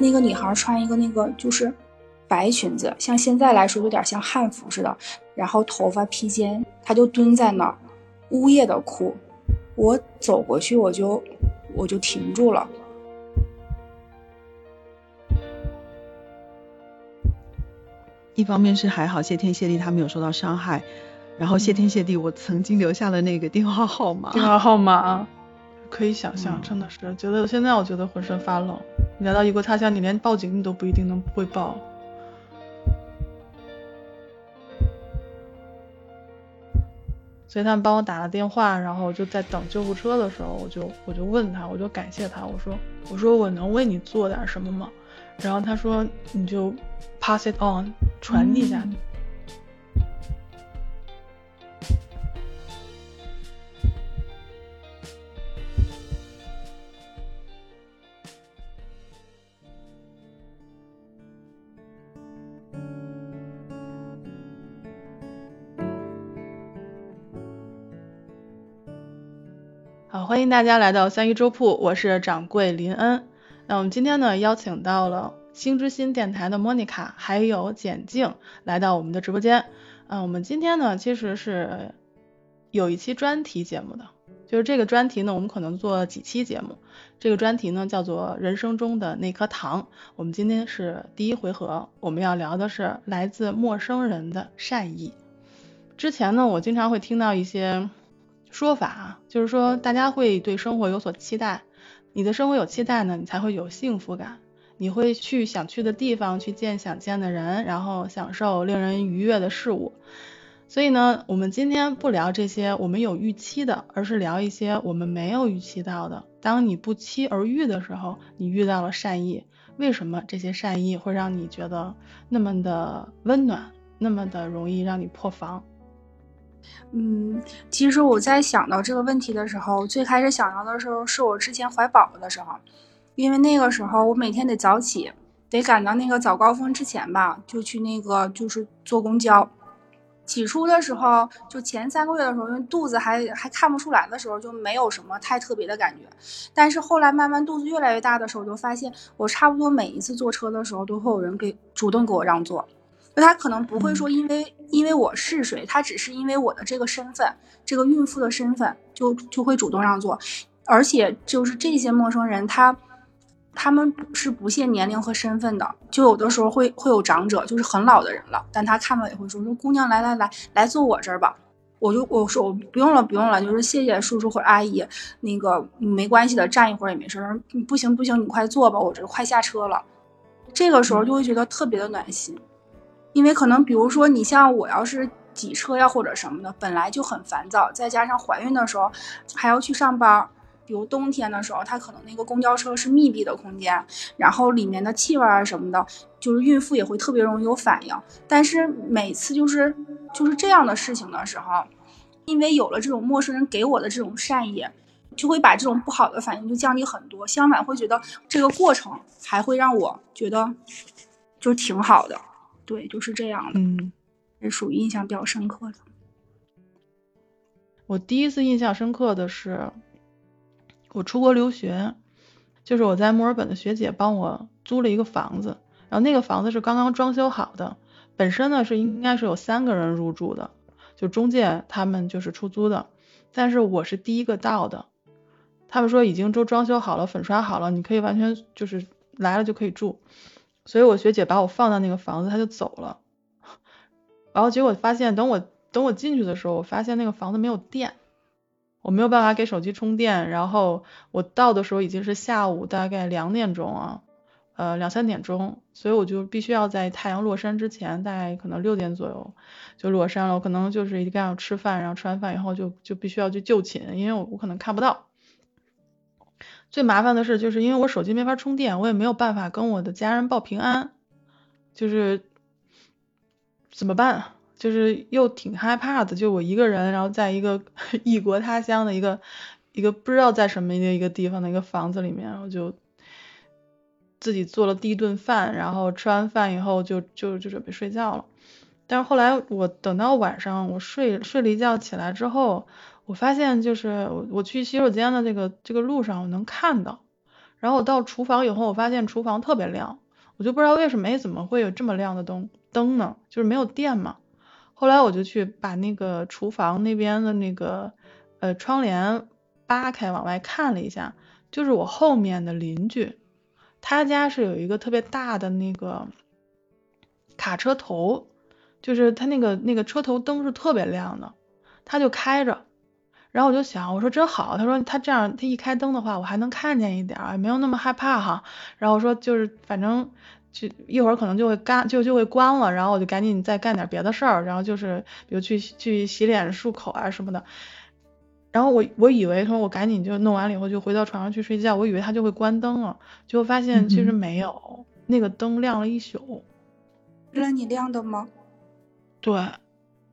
那个女孩穿一个那个就是白裙子，像现在来说有点像汉服似的，然后头发披肩，她就蹲在那儿，呜咽的哭。我走过去，我就我就停住了。一方面是还好，谢天谢地他没有受到伤害，然后谢天谢地我曾经留下了那个电话号码。电话号码可以想象，真的是觉得现在我觉得浑身发冷。你来到异国他乡，你连报警你都不一定能会报。所以他们帮我打了电话，然后就在等救护车的时候，我就我就问他，我就感谢他，我说我说我能为你做点什么吗？然后他说你就 pass it on 传递下去。欢迎大家来到三一粥铺，我是掌柜林恩。那我们今天呢，邀请到了星之心电台的莫妮卡，还有简静来到我们的直播间。嗯，我们今天呢，其实是有一期专题节目的，就是这个专题呢，我们可能做几期节目。这个专题呢，叫做人生中的那颗糖。我们今天是第一回合，我们要聊的是来自陌生人的善意。之前呢，我经常会听到一些。说法啊就是说，大家会对生活有所期待，你的生活有期待呢，你才会有幸福感，你会去想去的地方，去见想见的人，然后享受令人愉悦的事物。所以呢，我们今天不聊这些我们有预期的，而是聊一些我们没有预期到的。当你不期而遇的时候，你遇到了善意，为什么这些善意会让你觉得那么的温暖，那么的容易让你破防？嗯，其实我在想到这个问题的时候，最开始想到的时候是我之前怀宝宝的时候，因为那个时候我每天得早起，得赶到那个早高峰之前吧，就去那个就是坐公交。起初的时候，就前三个月的时候，因为肚子还还看不出来的时候，就没有什么太特别的感觉。但是后来慢慢肚子越来越大的时候，就发现我差不多每一次坐车的时候，都会有人给主动给我让座。他可能不会说，因为因为我是谁，他只是因为我的这个身份，这个孕妇的身份，就就会主动让座，而且就是这些陌生人，他他们是不限年龄和身份的，就有的时候会会有长者，就是很老的人了，但他看到也会说说姑娘来来来来坐我这儿吧，我就我说我不用了不用了，就是谢谢叔叔或者阿姨，那个没关系的，站一会儿也没事儿，不行不行，你快坐吧，我这快下车了，这个时候就会觉得特别的暖心。因为可能，比如说你像我要是挤车呀或者什么的，本来就很烦躁，再加上怀孕的时候还要去上班，比如冬天的时候，它可能那个公交车是密闭的空间，然后里面的气味啊什么的，就是孕妇也会特别容易有反应。但是每次就是就是这样的事情的时候，因为有了这种陌生人给我的这种善意，就会把这种不好的反应就降低很多。相反，会觉得这个过程还会让我觉得就挺好的。对，就是这样的，嗯，是属于印象比较深刻的。我第一次印象深刻的是，我出国留学，就是我在墨尔本的学姐帮我租了一个房子，然后那个房子是刚刚装修好的，本身呢是应该是有三个人入住的，就中介他们就是出租的，但是我是第一个到的，他们说已经都装修好了，粉刷好了，你可以完全就是来了就可以住。所以我学姐把我放到那个房子，她就走了。然后结果发现，等我等我进去的时候，我发现那个房子没有电，我没有办法给手机充电。然后我到的时候已经是下午大概两点钟啊，呃两三点钟，所以我就必须要在太阳落山之前，大概可能六点左右就落山了。我可能就是一定要吃饭，然后吃完饭以后就就必须要去就寝，因为我我可能看不到。最麻烦的是，就是因为我手机没法充电，我也没有办法跟我的家人报平安，就是怎么办？就是又挺害怕的，就我一个人，然后在一个 异国他乡的一个一个不知道在什么的一个地方的一个房子里面，我就自己做了第一顿饭，然后吃完饭以后就就就准备睡觉了。但是后来我等到晚上，我睡睡了一觉起来之后。我发现就是我我去洗手间的这个这个路上我能看到，然后我到厨房以后，我发现厨房特别亮，我就不知道为什么，哎，怎么会有这么亮的灯灯呢？就是没有电嘛。后来我就去把那个厨房那边的那个呃窗帘扒开往外看了一下，就是我后面的邻居，他家是有一个特别大的那个卡车头，就是他那个那个车头灯是特别亮的，他就开着。然后我就想，我说真好，他说他这样他一开灯的话，我还能看见一点儿，没有那么害怕哈。然后我说就是反正就一会儿可能就会干就就会关了，然后我就赶紧再干点别的事儿，然后就是比如去去洗脸漱口啊什么的。然后我我以为说我赶紧就弄完了以后就回到床上去睡觉，我以为他就会关灯了，结果发现其实没有，那个灯亮了一宿。是你亮的吗？对，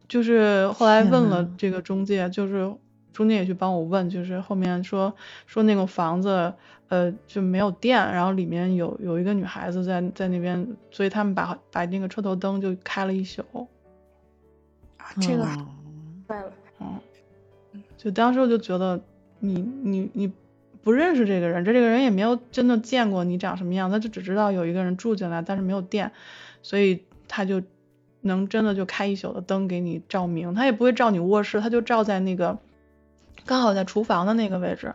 就是后来问了这个中介，就是。中介也去帮我问，就是后面说说那个房子，呃，就没有电，然后里面有有一个女孩子在在那边，所以他们把把那个车头灯就开了一宿。啊，这个坏了。嗯，就当时我就觉得，你你你不认识这个人，这这个人也没有真的见过你长什么样，他就只知道有一个人住进来，但是没有电，所以他就能真的就开一宿的灯给你照明，他也不会照你卧室，他就照在那个。刚好在厨房的那个位置，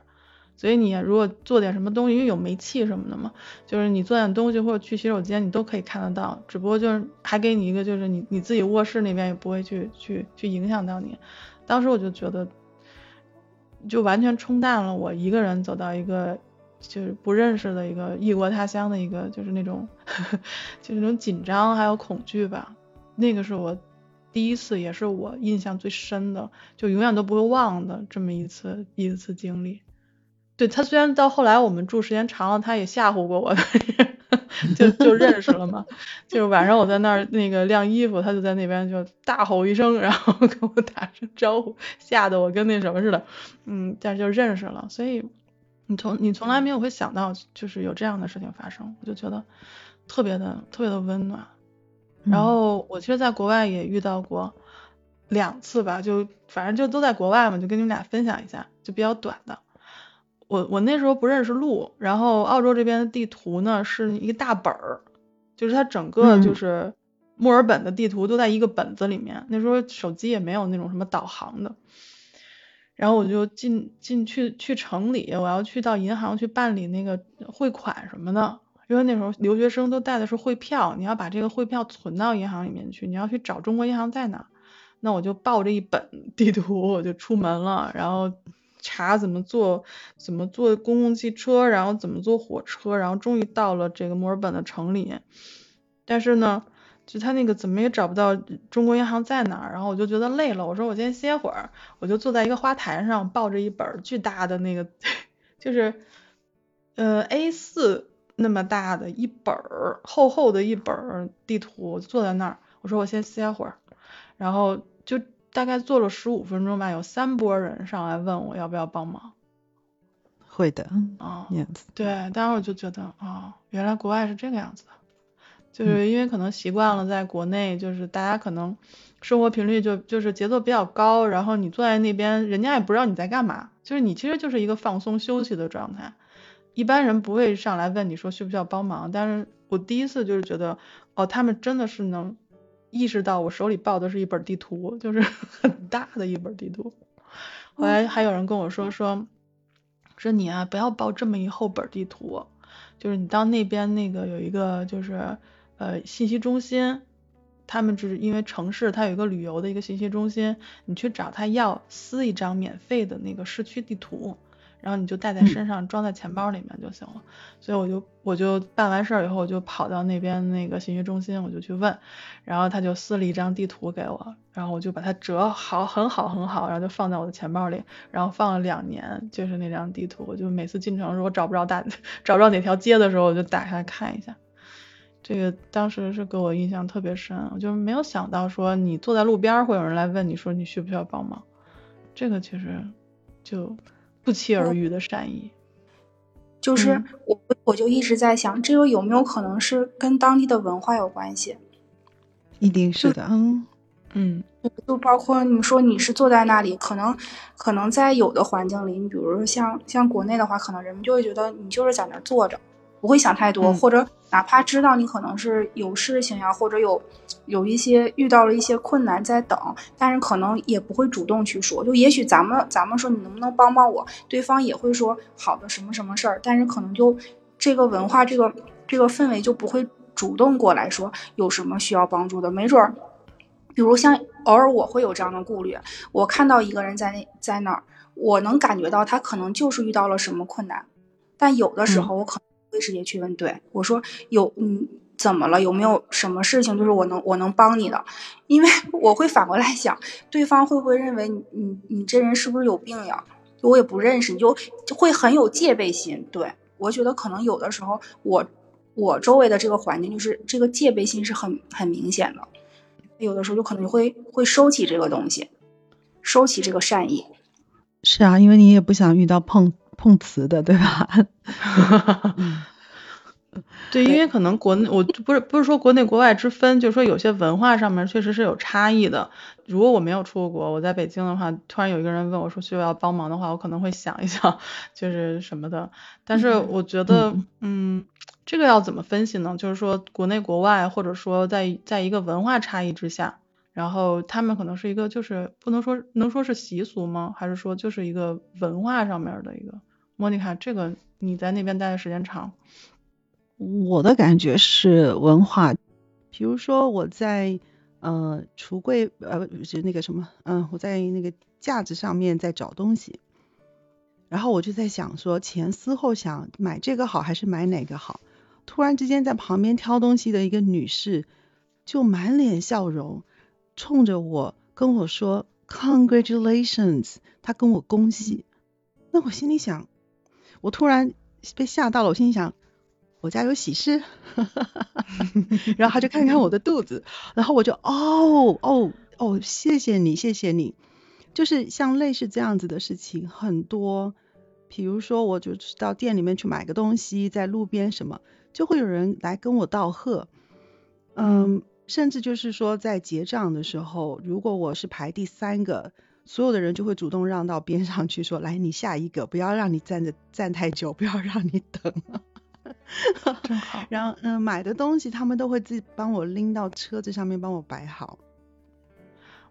所以你如果做点什么东西，因为有煤气什么的嘛，就是你做点东西或者去洗手间，你都可以看得到。只不过就是还给你一个，就是你你自己卧室那边也不会去去去影响到你。当时我就觉得，就完全冲淡了我一个人走到一个就是不认识的一个异国他乡的一个就是那种 就那种紧张还有恐惧吧。那个是我。第一次也是我印象最深的，就永远都不会忘的这么一次一次经历。对他虽然到后来我们住时间长了，他也吓唬过我，就就认识了嘛。就是晚上我在那儿那个晾衣服，他就在那边就大吼一声，然后跟我打声招呼，吓得我跟那什么似的。嗯，但是就认识了。所以你从你从来没有会想到就是有这样的事情发生，我就觉得特别的特别的温暖。然后我其实在国外也遇到过两次吧，就反正就都在国外嘛，就跟你们俩分享一下，就比较短的。我我那时候不认识路，然后澳洲这边的地图呢是一个大本儿，就是它整个就是墨尔本的地图都在一个本子里面。那时候手机也没有那种什么导航的，然后我就进进去去城里，我要去到银行去办理那个汇款什么的。因为那时候留学生都带的是汇票，你要把这个汇票存到银行里面去，你要去找中国银行在哪，那我就抱着一本地图我就出门了，然后查怎么坐怎么坐公共汽车，然后怎么坐火车，然后终于到了这个墨尔本的城里，但是呢，就他那个怎么也找不到中国银行在哪，然后我就觉得累了，我说我先歇会儿，我就坐在一个花坛上抱着一本巨大的那个 就是呃 A 四。那么大的一本儿，厚厚的一本儿地图，坐在那儿，我说我先歇会儿，然后就大概坐了十五分钟吧，有三波人上来问我要不要帮忙。会的，啊，对，当时我就觉得啊，原来国外是这个样子的，就是因为可能习惯了在国内，就是大家可能生活频率就就是节奏比较高，然后你坐在那边，人家也不知道你在干嘛，就是你其实就是一个放松休息的状态。一般人不会上来问你说需不需要帮忙，但是我第一次就是觉得，哦，他们真的是能意识到我手里抱的是一本地图，就是 很大的一本地图。后来还有人跟我说说，说你啊不要抱这么一厚本地图，就是你到那边那个有一个就是呃信息中心，他们就是因为城市它有一个旅游的一个信息中心，你去找他要撕一张免费的那个市区地图。然后你就带在身上，装在钱包里面就行了。所以我就我就办完事儿以后，我就跑到那边那个信息中心，我就去问，然后他就撕了一张地图给我，然后我就把它折好，很好很好，然后就放在我的钱包里，然后放了两年，就是那张地图，我就每次进城的时候，我找不着大 找不着哪条街的时候，我就打开看一下。这个当时是给我印象特别深，我就没有想到说你坐在路边会有人来问你说你需不需要帮忙，这个其实就。不期而遇的善意，就是我，我就一直在想，这个有没有可能是跟当地的文化有关系？一定是的，嗯，嗯，就包括你说你是坐在那里，可能可能在有的环境里，你比如说像像国内的话，可能人们就会觉得你就是在那儿坐着，不会想太多，嗯或者哪怕知道你可能是有事情呀，或者有有一些遇到了一些困难在等，但是可能也不会主动去说。就也许咱们咱们说你能不能帮帮我，对方也会说好的什么什么事儿，但是可能就这个文化这个这个氛围就不会主动过来说有什么需要帮助的，没准儿。比如像偶尔我会有这样的顾虑，我看到一个人在那在那儿，我能感觉到他可能就是遇到了什么困难，但有的时候我可能会会直接去问，对我说有嗯怎么了，有没有什么事情就是我能我能帮你的，因为 我会反过来想，对方会不会认为你你你这人是不是有病呀？我也不认识，你就就会很有戒备心。对我觉得可能有的时候我我周围的这个环境就是这个戒备心是很很明显的。有的时候就可能会会收起这个东西，收起这个善意。是啊，因为你也不想遇到碰碰瓷的，对吧？对，因为可能国内我不是不是说国内国外之分，就是说有些文化上面确实是有差异的。如果我没有出过国，我在北京的话，突然有一个人问我说需要帮忙的话，我可能会想一想，就是什么的。但是嗯我觉得，嗯嗯，这个要怎么分析呢？就是说国内国外，或者说在在一个文化差异之下，然后他们可能是一个就是不能说能说是习俗吗？还是说就是一个文化上面的一个？莫妮卡，这个你在那边待的时间长。我的感觉是文化，比如说我在呃橱柜呃就那个什么嗯、我在那个架子上面在找东西，然后我就在想说前思后想买这个好还是买哪个好，突然之间在旁边挑东西的一个女士就满脸笑容，冲着我跟我说 Congratulations，她跟我恭喜，那我心里想，我突然被吓到了，我心里想。我家有喜事，然后他就看看我的肚子，然后我就哦哦哦，谢谢你，谢谢你，就是像类似这样子的事情很多，比如说我就到店里面去买个东西，在路边什么，就会有人来跟我道贺，嗯，甚至就是说在结账的时候，如果我是排第三个。所有的人就会主动让到边上去说：“来，你下一个，不要让你站着站太久，不要让你等。”真好。然后，嗯、买的东西他们都会自己帮我拎到车子上面，帮我摆好。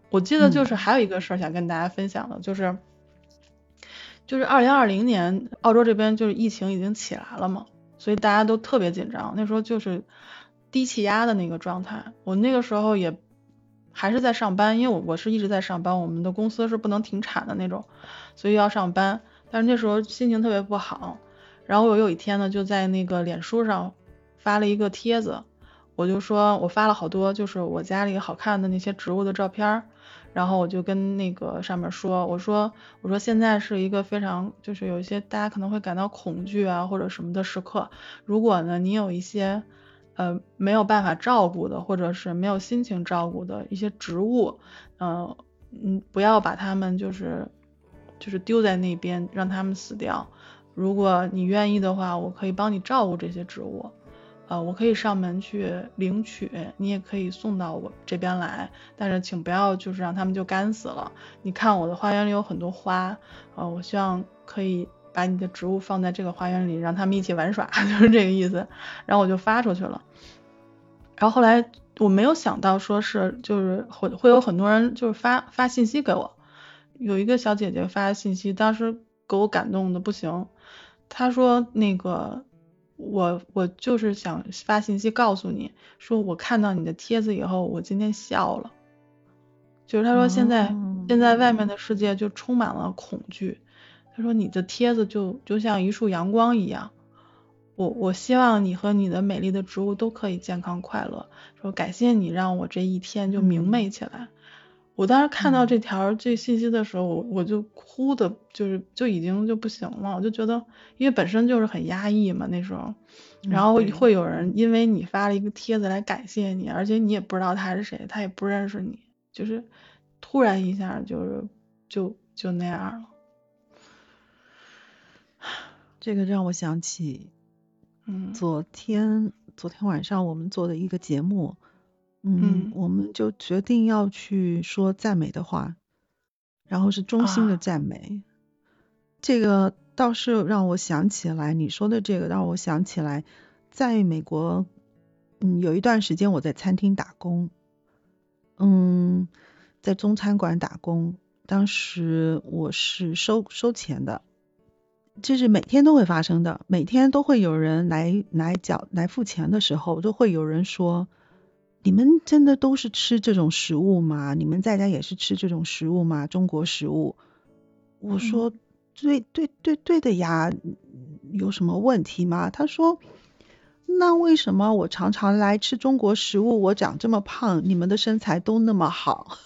我记得就嗯是还有一个事儿想跟大家分享的，就是就是二零二零年澳洲这边就是疫情已经起来了嘛，所以大家都特别紧张，那时候就是低气压的那个状态。我那个时候也还是在上班，因为我我是一直在上班，我们的公司是不能停产的那种，所以要上班。但是那时候心情特别不好，然后我有一天呢就在那个脸书上发了一个帖子，我就说我发了好多就是我家里好看的那些植物的照片，然后我就跟那个上面说，我说我说现在是一个非常就是有一些大家可能会感到恐惧啊或者什么的时刻，如果呢你有一些呃没有办法照顾的或者是没有心情照顾的一些植物，呃嗯不要把它们就是就是丢在那边让它们死掉，如果你愿意的话，我可以帮你照顾这些植物。呃，我可以上门去领取，你也可以送到我这边来，但是请不要就是让它们就干死了。你看我的花园里有很多花，呃，我希望可以把你的植物放在这个花园里，让他们一起玩耍，就是这个意思。然后我就发出去了。然后后来我没有想到说是就是会会有很多人就是发发信息给我，有一个小姐姐发信息，当时给我感动的不行。她说那个我我就是想发信息告诉你说，我看到你的帖子以后，我今天笑了。就是她说现在、哦现在外面的世界就充满了恐惧，她说你的帖子就就像一束阳光一样。我我希望你和你的美丽的植物都可以健康快乐。说感谢你让我这一天就明媚起来。我当时看到这条这信息的时候，我我就哭的，就是就已经就不行了。我就觉得，因为本身就是很压抑嘛那时候，然后会有人因为你发了一个帖子来感谢你，而且你也不知道他是谁，他也不认识你，就是突然一下就是就就那样了。这个让我想起嗯。昨天昨天晚上我们做的一个节目，嗯，我们就决定要去说赞美的话，然后是衷心的赞美。这个倒是让我想起来，你说的这个让我想起来，在美国，嗯，有一段时间我在餐厅打工，嗯，在中餐馆打工，当时我是收收钱的，这是每天都会发生的，每天都会有人来来缴来付钱的时候，都会有人说。你们真的都是吃这种食物吗？你们在家也是吃这种食物吗？中国食物？我说对对对对的呀，有什么问题吗？他说，那为什么我常常来吃中国食物，我长这么胖，你们的身材都那么好？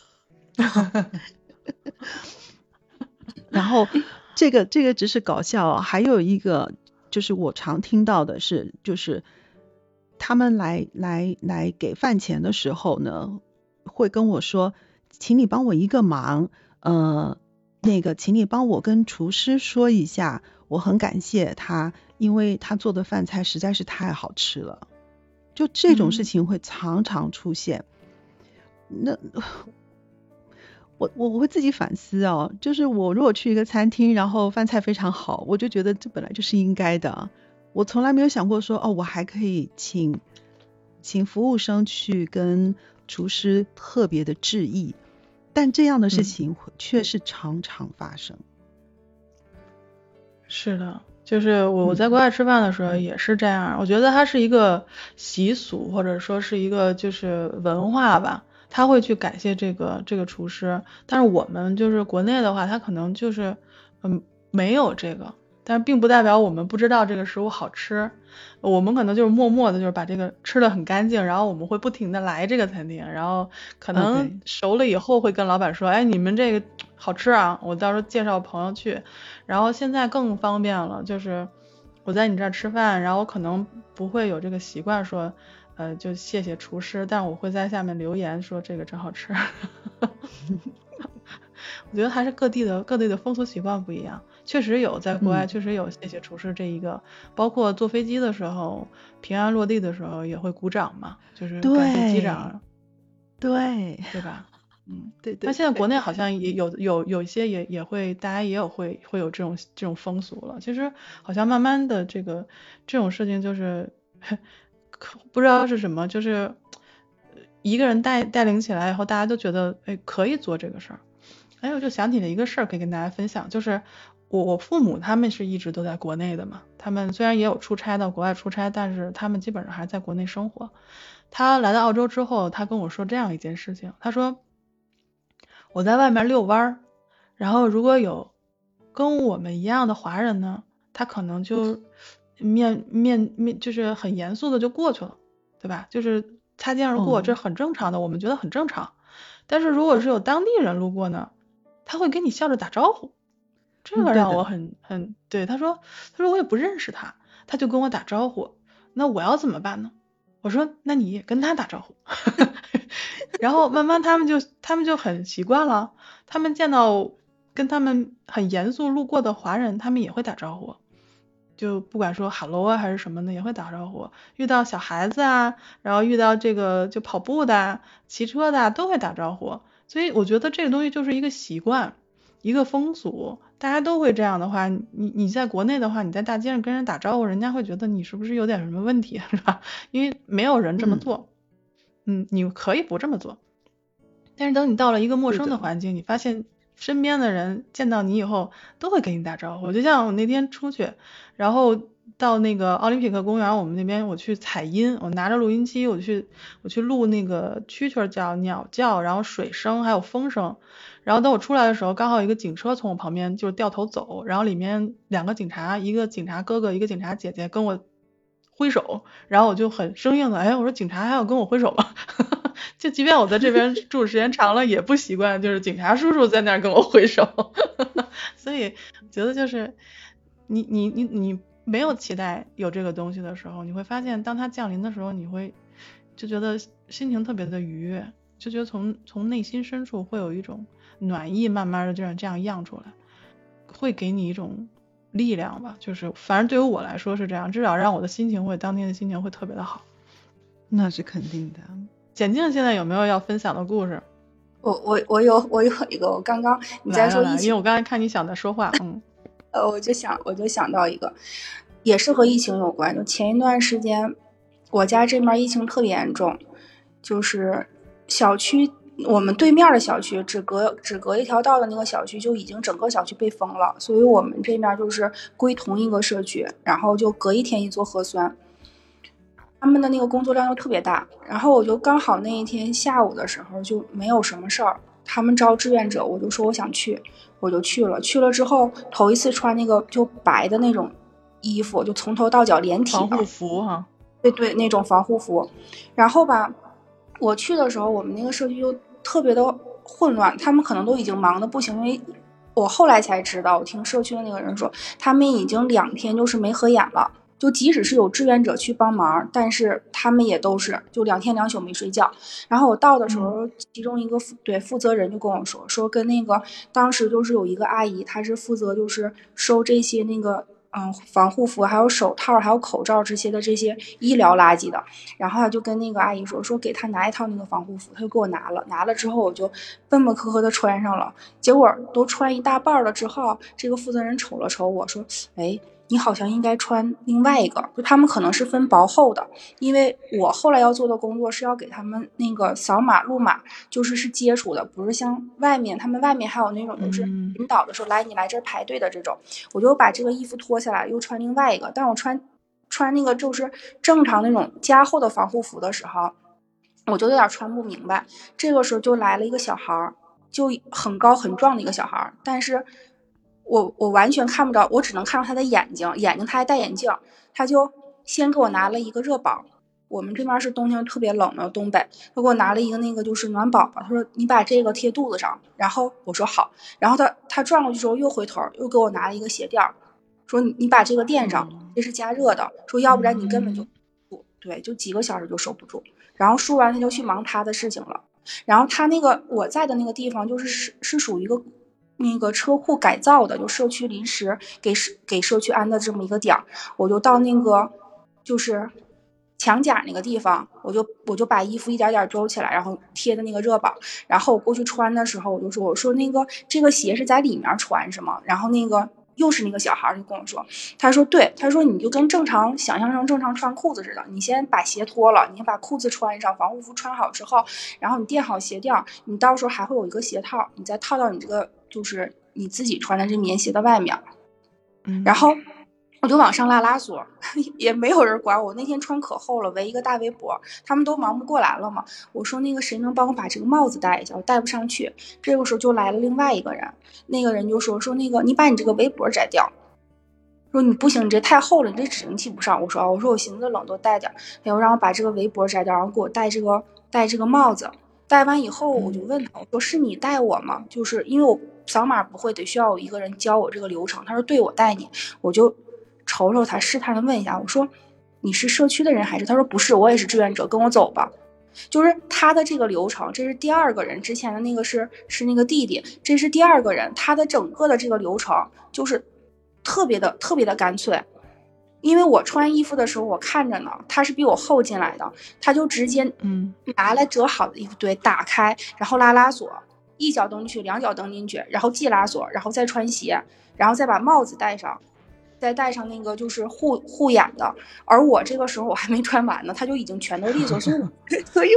然后这个这个只是搞笑，还有一个就是我常听到的是，就是。他们来来来给饭钱的时候呢，会跟我说，请你帮我一个忙，呃，那个，请你帮我跟厨师说一下，我很感谢他，因为他做的饭菜实在是太好吃了。就这种事情会常常出现。那我我我会自己反思哦，就是我如果去一个餐厅，然后饭菜非常好，我就觉得这本来就是应该的。我从来没有想过说哦，我还可以请请服务生去跟厨师特别的致意，但这样的事情却是常常发生。是的，就是我我在国外吃饭的时候也是这样，我觉得它是一个习俗或者说是一个就是文化吧，他会去感谢这个这个厨师，但是我们就是国内的话，他可能就是嗯没有这个。但是并不代表我们不知道这个食物好吃，我们可能就是默默的，就是把这个吃的很干净，然后我们会不停的来这个餐厅，然后可能熟了以后会跟老板说，哎，你们这个好吃啊，我到时候介绍朋友去。然后现在更方便了，就是我在你这儿吃饭，然后我可能不会有这个习惯说，呃，就谢谢厨师，但我会在下面留言说这个真好吃。我觉得还是各地的各地的风俗习惯不一样。确实有，在国外确实有谢谢厨师这一个，包括坐飞机的时候，平安落地的时候也会鼓掌嘛，就是感谢机长，对对吧？嗯，对对。那现在国内好像也有有有一些也也会，大家也有会会有这种这种风俗了。其实好像慢慢的这个这种事情就是不知道是什么，就是一个人带带领起来以后，大家都觉得哎可以做这个事儿。哎，我就想起了一个事儿，可以跟大家分享，就是。我我父母他们是一直都在国内的嘛，他们虽然也有出差到国外出差，但是他们基本上还是在国内生活。他来到澳洲之后，他跟我说这样一件事情，他说我在外面遛弯儿，然后如果有跟我们一样的华人呢，他可能就面面面就是很严肃的就过去了，对吧？就是擦肩而过，这很正常的，我们觉得很正常。但是如果是有当地人路过呢，他会跟你笑着打招呼。这个让我很很对，他说他说我也不认识他，他就跟我打招呼，那我要怎么办呢？我说那你也跟他打招呼，然后慢慢他们就他们就很习惯了，他们见到跟他们很严肃路过的华人，他们也会打招呼，就不管说 hello 啊还是什么的也会打招呼，遇到小孩子啊，然后遇到这个就跑步的、骑车的都会打招呼，所以我觉得这个东西就是一个习惯。一个风俗，大家都会这样的话，你你在国内的话，你在大街上跟人打招呼，人家会觉得你是不是有点什么问题，是吧？因为没有人这么做。嗯，你可以不这么做，但是等你到了一个陌生的环境，你发现身边的人见到你以后都会跟你打招呼。就像我那天出去，然后到那个奥林匹克公园，我们那边我去采音，我拿着录音机，我去我去录那个蛐蛐叫、鸟叫，然后水声还有风声。然后等我出来的时候，刚好一个警车从我旁边就是掉头走，然后里面两个警察，一个警察哥哥，一个警察姐姐跟我挥手，然后我就很生硬的，哎，我说警察还要跟我挥手吗？就即便我在这边住时间长了，也不习惯，就是警察叔叔在那儿跟我挥手。所以觉得就是你你你你没有期待有这个东西的时候，你会发现当它降临的时候，你会就觉得心情特别的愉悦，就觉得从从内心深处会有一种。暖意慢慢的这样这样漾出来，会给你一种力量吧，就是反正对于我来说是这样，至少让我的心情会当天的心情会特别的好。那是肯定的，简静现在有没有要分享的故事？我我我有我有一个，我刚刚你在说疫情，因为我刚才看你想在说话，嗯，呃，我就想我就想到一个，也是和疫情有关。就前一段时间，我家这面疫情特别严重，就是小区我们对面的小区只隔只隔一条道的那个小区就已经整个小区被封了，所以我们这面就是归同一个社区，然后就隔一天一做核酸。他们的那个工作量又特别大，然后我就刚好那一天下午的时候就没有什么事儿，他们招志愿者，我就说我想去，我就去了。去了之后，头一次穿那个就白的那种衣服，就从头到脚连体防护服哈，对对，那种防护服。然后吧，我去的时候，我们那个社区就特别的混乱，他们可能都已经忙的不行，因为我后来才知道，我听社区的那个人说，他们已经两天就是没合眼了。就即使是有志愿者去帮忙，但是他们也都是就两天两宿没睡觉。然后我到的时候，其中一个负对负责人就跟我说，说跟那个当时就是有一个阿姨，她是负责就是收这些那个嗯防护服、还有手套、还有口罩这些的这些医疗垃圾的。然后他就跟那个阿姨说，说给他拿一套那个防护服，他就给我拿了。拿了之后我就笨笨磕磕的穿上了。结果都穿一大半了之后，这个负责人瞅了瞅我说，哎。你好像应该穿另外一个，就他们可能是分薄厚的，因为我后来要做的工作是要给他们那个扫码录码，就是是接触的，不是像外面他们外面还有那种就是引导的时候来你来这儿排队的这种，我就把这个衣服脱下来又穿另外一个，但我穿穿那个就是正常那种加厚的防护服的时候，我就有点穿不明白，这个时候就来了一个小孩儿，就很高很壮的一个小孩儿，但是。我我完全看不着，我只能看到他的眼睛，眼睛他还戴眼镜，他就先给我拿了一个热宝。我们这边是冬天特别冷的东北，他给我拿了一个那个就是暖宝宝，他说你把这个贴肚子上，然后我说好，然后他他转过去之后又回头又给我拿了一个鞋垫，说你你把这个垫上，这是加热的，说要不然你根本就不对，就几个小时就收不住。然后说完他就去忙他的事情了。然后他那个我在的那个地方就是是是属于一个。那个车库改造的，就社区临时给社给社区安的这么一个点儿，我就到那个就是墙角那个地方，我就我就把衣服一点点兜起来，然后贴的那个热宝，然后我过去穿的时候，我就说我说那个这个鞋是在里面穿是吗？然后那个又是那个小孩就跟我说，他说对，他说你就跟正常想象中正常穿裤子似的，你先把鞋脱了，你先把裤子穿上，防护服穿好之后，然后你垫好鞋垫，你到时候还会有一个鞋套，你再套到你这个。就是你自己穿的这棉鞋的外面，然后我就往上拉拉锁，也没有人管我。那天穿可厚了，围一个大围脖，他们都忙不过来了嘛。我说那个谁能帮我把这个帽子戴一下？我戴不上去。这个时候就来了另外一个人，那个人就说说那个你把你这个围脖摘掉，说你不行，你这太厚了，你这指定系不上。我说啊，我说我寻思冷多戴点，然后让我把这个围脖摘掉，然后给我戴这个戴这个帽子。戴完以后，我就问他，我说是你戴我吗？就是因为我。扫码不会，得需要有一个人教我这个流程。他说：“对，我带你。”我就瞅瞅他，试探的问一下：“我说你是社区的人还是？”他说：“不是，我也是志愿者，跟我走吧。”就是他的这个流程，这是第二个人，之前的那个是是那个弟弟，这是第二个人，他的整个的这个流程就是特别的特别的干脆。因为我穿衣服的时候，我看着呢，他是比我后进来的，他就直接嗯拿来折好的衣服，对，打开，然后拉拉锁。一脚蹬进去，两脚蹬进去，然后系拉锁，然后再穿鞋，然后再把帽子戴上，再戴上那个就是护护眼的。而我这个时候我还没穿完呢，他就已经全都利索，所以 所以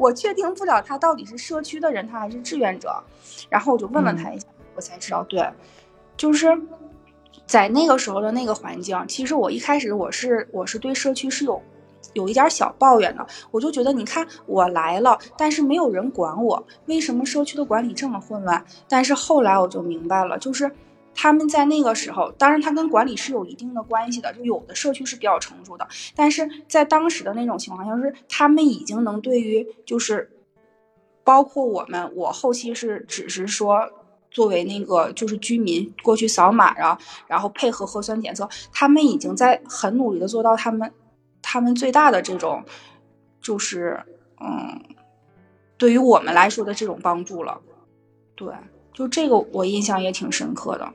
我确定不了他到底是社区的人，他还是志愿者。然后我就问了他一下，我才知道，对，就是在那个时候的那个环境，其实我一开始我是我是对社区是有。有一点小抱怨的，我就觉得，你看我来了，但是没有人管我，为什么社区的管理这么混乱？但是后来我就明白了，就是他们在那个时候，当然他跟管理是有一定的关系的，就有的社区是比较成熟的，但是在当时的那种情况下，是他们已经能对于就是包括我们，我后期是只是说作为那个就是居民过去扫码啊，然后配合核酸检测，他们已经在很努力的做到他们。他们最大的这种，就是，嗯，对于我们来说的这种帮助了，对，就这个我印象也挺深刻的。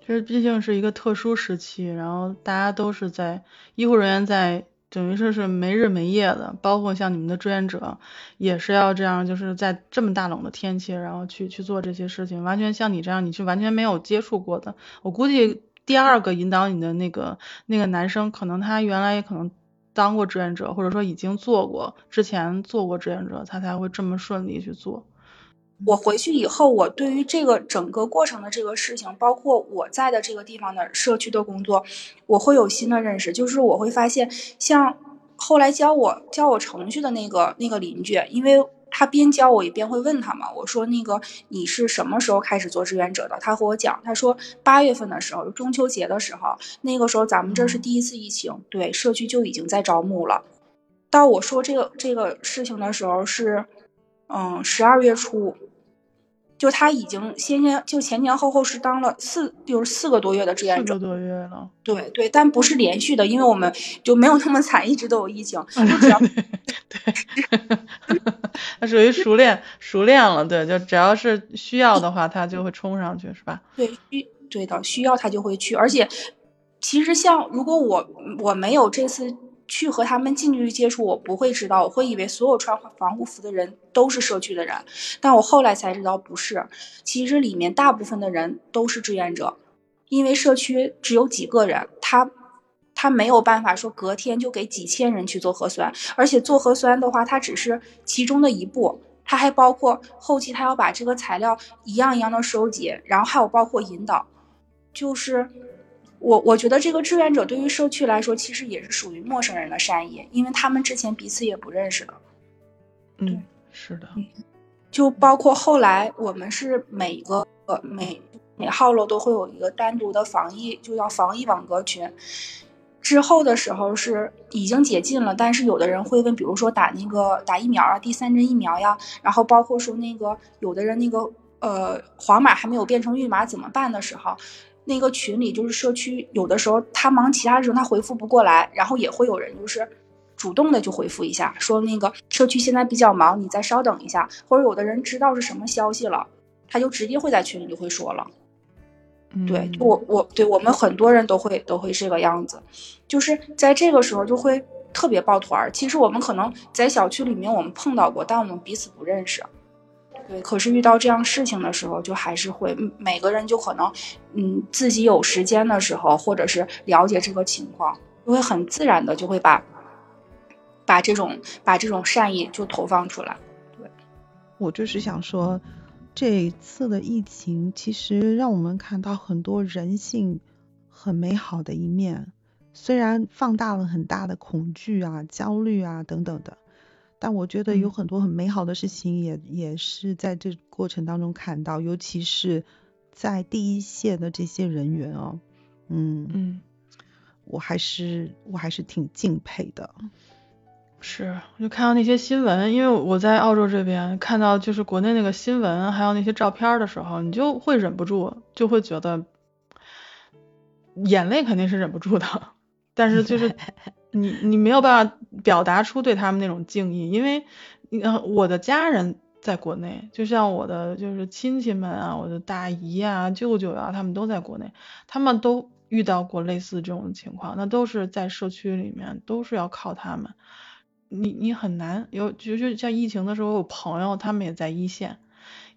其实毕竟是一个特殊时期，然后大家都是在医护人员在等于说是没日没夜的，包括像你们的志愿者也是要这样，就是在这么大冷的天气，然后去去做这些事情，完全像你这样，你是完全没有接触过的。我估计第二个引导你的那个那个男生，可能他原来也可能当过志愿者，或者说已经做过，之前做过志愿者，他才会这么顺利去做。我回去以后，我对于这个整个过程的这个事情，包括我在的这个地方的社区的工作，我会有新的认识。就是我会发现，像后来教我教我程序的那个那个邻居，因为他边教我也边会问他嘛，我说那个你是什么时候开始做志愿者的？他和我讲，他说八月份的时候，中秋节的时候，那个时候咱们这是第一次疫情，对，社区就已经在招募了。到我说这个这个事情的时候是。嗯，十二月初，就他已经先前就前前后后是当了四，就是四个多月的志愿者。四个多月了。对对，但不是连续的，因为我们就没有那么惨，一直都有疫情。就只要对，他 属于熟练熟练了，对，就只要是需要的话，他就会冲上去，是吧？对，需对的需要他就会去，而且其实像如果我我没有这次。去和他们近距离接触，我不会知道，我会以为所有穿防护服的人都是社区的人，但我后来才知道不是。其实里面大部分的人都是志愿者，因为社区只有几个人，他他没有办法说隔天就给几千人去做核酸，而且做核酸的话，它只是其中的一步，它还包括后期他要把这个材料一样一样的收集，然后还有包括引导，就是。我我觉得这个志愿者对于社区来说，其实也是属于陌生人的善意，因为他们之前彼此也不认识的。嗯，是的。就包括后来我们是每个每每号楼都会有一个单独的防疫，就叫防疫网格群。之后的时候是已经解禁了，但是有的人会问，比如说打那个打疫苗啊，第三针疫苗呀，然后包括说那个有的人那个呃黄码还没有变成绿码怎么办的时候。那个群里就是社区，有的时候他忙其他的时候，他回复不过来，然后也会有人就是主动的就回复一下，说那个社区现在比较忙，你再稍等一下，或者有的人知道是什么消息了，他就直接会在群里就会说了。对，我我对我们很多人都会都会这个样子，就是在这个时候就会特别抱团儿。其实我们可能在小区里面我们碰到过，但我们彼此不认识。对，可是遇到这样事情的时候，就还是会每个人就可能，嗯，自己有时间的时候，或者是了解这个情况，就会很自然的就会把，把这种把这种善意就投放出来。对，我就是想说，这一次的疫情其实让我们看到很多人性很美好的一面，虽然放大了很大的恐惧啊、焦虑啊等等的。但我觉得有很多很美好的事情，也也是在这过程当中看到，尤其是在第一线的这些人员哦，嗯嗯，我还是我还是挺敬佩的。是，我就看到那些新闻，因为我在澳洲这边看到就是国内那个新闻，还有那些照片的时候，你就会忍不住，就会觉得眼泪肯定是忍不住的，但是就是。你你没有办法表达出对他们那种敬意，因为，我的家人在国内，就像我的就是亲戚们啊，我的大姨啊、舅舅啊，他们都在国内，他们都遇到过类似这种情况，那都是在社区里面，都是要靠他们。你你很难有，就是像疫情的时候，有朋友他们也在一线，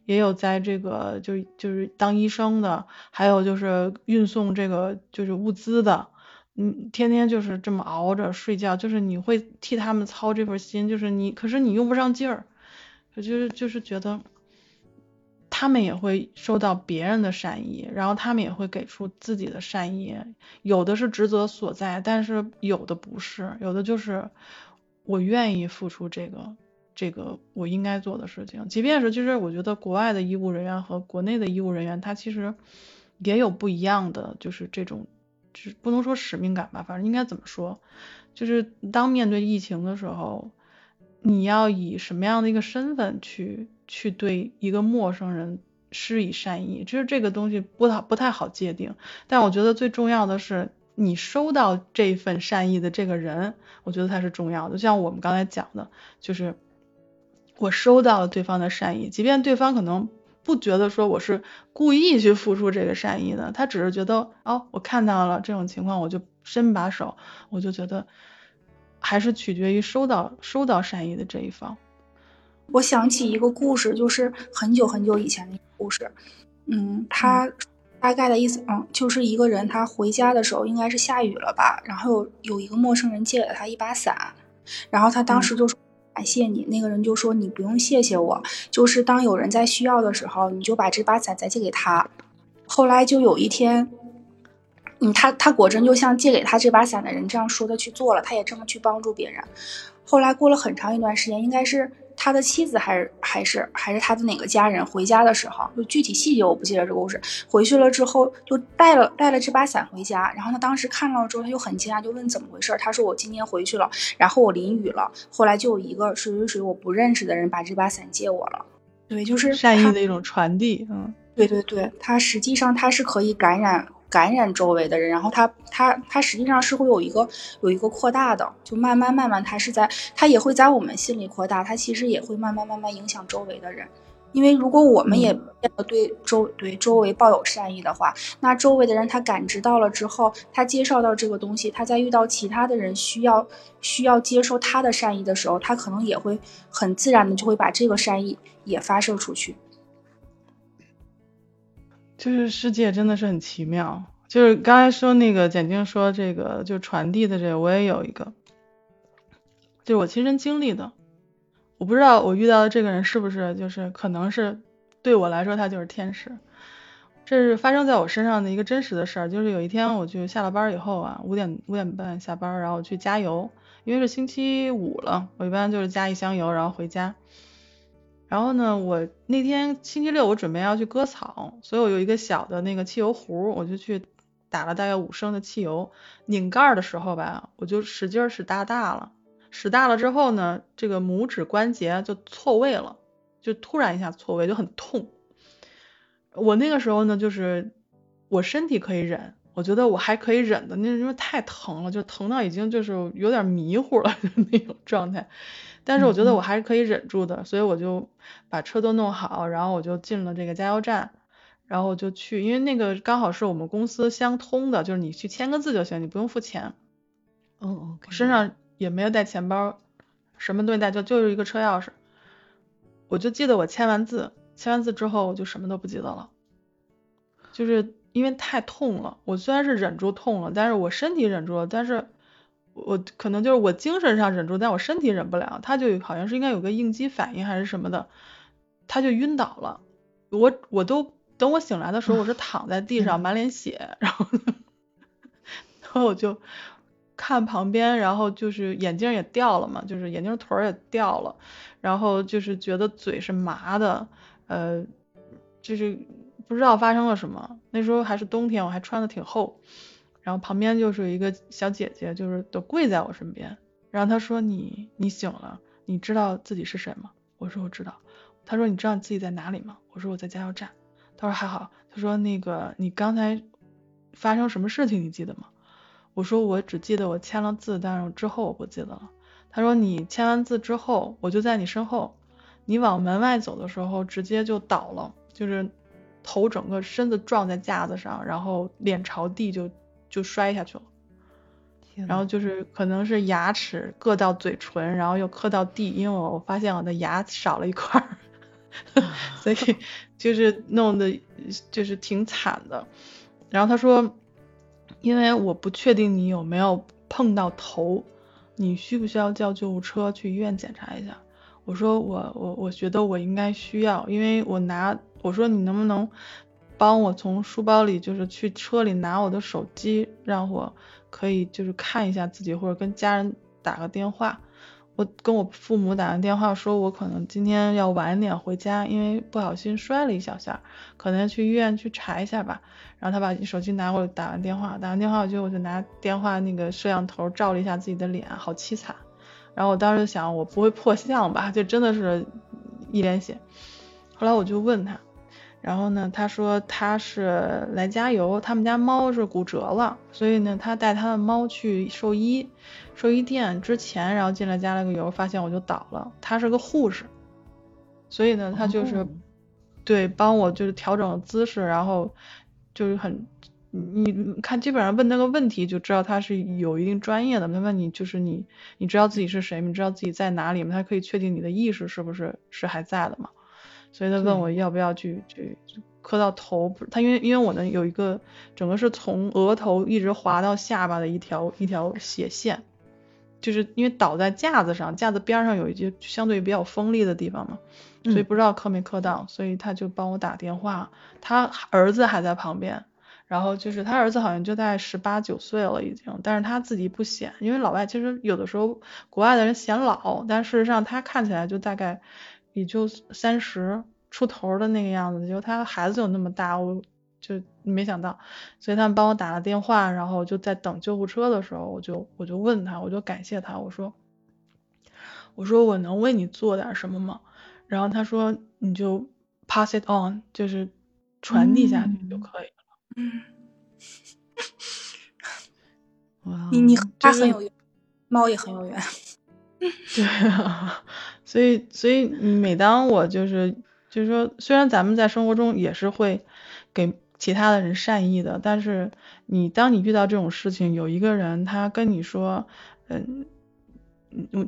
也有在这个就就是当医生的，还有就是运送这个就是物资的。嗯，天天就是这么熬着睡觉，就是你会替他们操这份心，就是你，可是你用不上劲儿，就是就是觉得他们也会收到别人的善意，然后他们也会给出自己的善意，有的是职责所在，但是有的不是，有的就是我愿意付出这个这个我应该做的事情，即便是就是我觉得国外的医务人员和国内的医务人员，他其实也有不一样的，就是这种。是不能说使命感吧，反正应该怎么说，就是当面对疫情的时候，你要以什么样的一个身份去去对一个陌生人施以善意，其实这个东西不太不太好界定。但我觉得最重要的是，你收到这份善意的这个人，我觉得他是重要的。就像我们刚才讲的，就是我收到了对方的善意，即便对方可能。不觉得说我是故意去付出这个善意的，他只是觉得哦，我看到了这种情况，我就伸把手，我就觉得还是取决于收到收到善意的这一方。我想起一个故事，就是很久很久以前的一个故事。嗯，他大概的意思，嗯，就是一个人他回家的时候应该是下雨了吧，然后有有一个陌生人借了他一把伞，然后他当时就说感感谢你，那个人就说你不用谢谢我，就是当有人在需要的时候，你就把这把伞再借给他。后来就有一天，嗯，他他果真就像借给他这把伞的人这样说的去做了，他也这么去帮助别人。后来过了很长一段时间，应该是。他的妻子还是还是还是他的哪个家人回家的时候，就具体细节我不记得这个故事。回去了之后就带了带了这把伞回家，然后他当时看到之后他就很惊讶，就问怎么回事。他说我今天回去了，然后我淋雨了，后来就有一个谁谁谁我不认识的人把这把伞借我了。对，就是善意的一种传递。嗯，对对对，他实际上他是可以感染。感染周围的人，然后他他他实际上是会有一个有一个扩大的，就慢慢慢慢，他是在他也会在我们心里扩大，他其实也会慢慢慢慢影响周围的人。因为如果我们也对周对周围抱有善意的话，那周围的人他感知到了之后，他接受到这个东西，他在遇到其他的人需要需要接受他的善意的时候，他可能也会很自然的就会把这个善意也发射出去。就是世界真的是很奇妙，就是刚才说那个简静说这个就传递的这个，我也有一个，就是我亲身经历的，我不知道我遇到的这个人是不是就是可能是对我来说他就是天使，这是发生在我身上的一个真实的事儿，就是有一天我就下了班以后啊，五点五点半下班，然后去加油，因为是星期五了，我一般就是加一箱油然后回家。然后呢，我那天星期六我准备要去割草，所以我有一个小的那个汽油壶，我就去打了大概五升的汽油。拧盖的时候吧，我就使劲使大大了，使大了之后呢，这个拇指关节就错位了，就突然一下错位，就很痛。我那个时候呢，就是我身体可以忍，我觉得我还可以忍的，那因为太疼了，就疼到已经就是有点迷糊了 那种状态。但是我觉得我还是可以忍住的，所以我就把车都弄好，然后我就进了这个加油站，然后就去，因为那个刚好是我们公司相通的，就是你去签个字就行，你不用付钱。哦哦。身上也没有带钱包，什么东西带就就是一个车钥匙。我就记得我签完字，签完字之后我就什么都不记得了，就是因为太痛了。我虽然是忍住痛了，但是我身体忍住了，但是。我可能就是我精神上忍住，但我身体忍不了。他就好像是应该有个应激反应还是什么的，他就晕倒了。我我都等我醒来的时候，我是躺在地上满脸血，然后然后我就看旁边，然后就是眼镜也掉了嘛，就是眼镜腿也掉了，然后就是觉得嘴是麻的，呃，就是不知道发生了什么。那时候还是冬天，我还穿的挺厚。然后旁边就是有一个小姐姐，就是都跪在我身边。然后她说：“你你醒了，你知道自己是谁吗？”我说：“我知道。”她说：“你知道你自己在哪里吗？”我说：“我在加油站。”她说：“还好。”她说：“那个你刚才发生什么事情你记得吗？”我说：“我只记得我签了字，但是之后我不记得了。”她说：“你签完字之后，我就在你身后，你往门外走的时候直接就倒了，就是头整个身子撞在架子上，然后脸朝地就。”就摔下去了，然后就是可能是牙齿硌到嘴唇，然后又磕到地，因为我发现我的牙少了一块，所以就是弄得就是挺惨的。然后他说，因为我不确定你有没有碰到头，你需不需要叫救护车去医院检查一下？我说我我我觉得我应该需要，因为我拿我说你能不能。帮我从书包里，就是去车里拿我的手机，让我可以就是看一下自己，或者跟家人打个电话。我跟我父母打完电话，说我可能今天要晚点回家，因为不小心摔了一小下，可能要去医院去查一下吧。然后他把手机拿过来，打完电话，打完电话我就我就拿电话那个摄像头照了一下自己的脸，好凄惨。然后我当时想，我不会破相吧？就真的是一脸血。后来我就问他。然后呢，他说他是来加油，他们家猫是骨折了，所以呢，他带他的猫去兽医，兽医店之前，然后进来加了个油，发现我就倒了。他是个护士，所以呢，他就是对帮我就是调整姿势，然后就是很你你看基本上问那个问题就知道他是有一定专业的。他问你就是你你知道自己是谁，你知道自己在哪里吗？他可以确定你的意识是不是是还在的嘛？所以他问我要不要去去磕到头，他因为因为我呢有一个整个是从额头一直滑到下巴的一条一条斜线，就是因为倒在架子上，架子边上有一些相对比较锋利的地方嘛，所以不知道磕没磕到，所以他就帮我打电话，他儿子还在旁边，然后就是他儿子好像就在十八九岁了已经，但是他自己不显，因为老外其实有的时候国外的人显老，但事实上他看起来就大概。也就三十出头的那个样子，就他孩子有那么大，我就没想到，所以他们帮我打了电话，然后就在等救护车的时候，我就我就问他，我就感谢他，我说我说我能为你做点什么吗？然后他说你就 pass it on，就是传递下去就可以了。嗯，哇，你你他很有缘，猫也很有缘。对啊，所以所以每当我就是就是说，虽然咱们在生活中也是会给其他的人善意的，但是你当你遇到这种事情，有一个人他跟你说，嗯，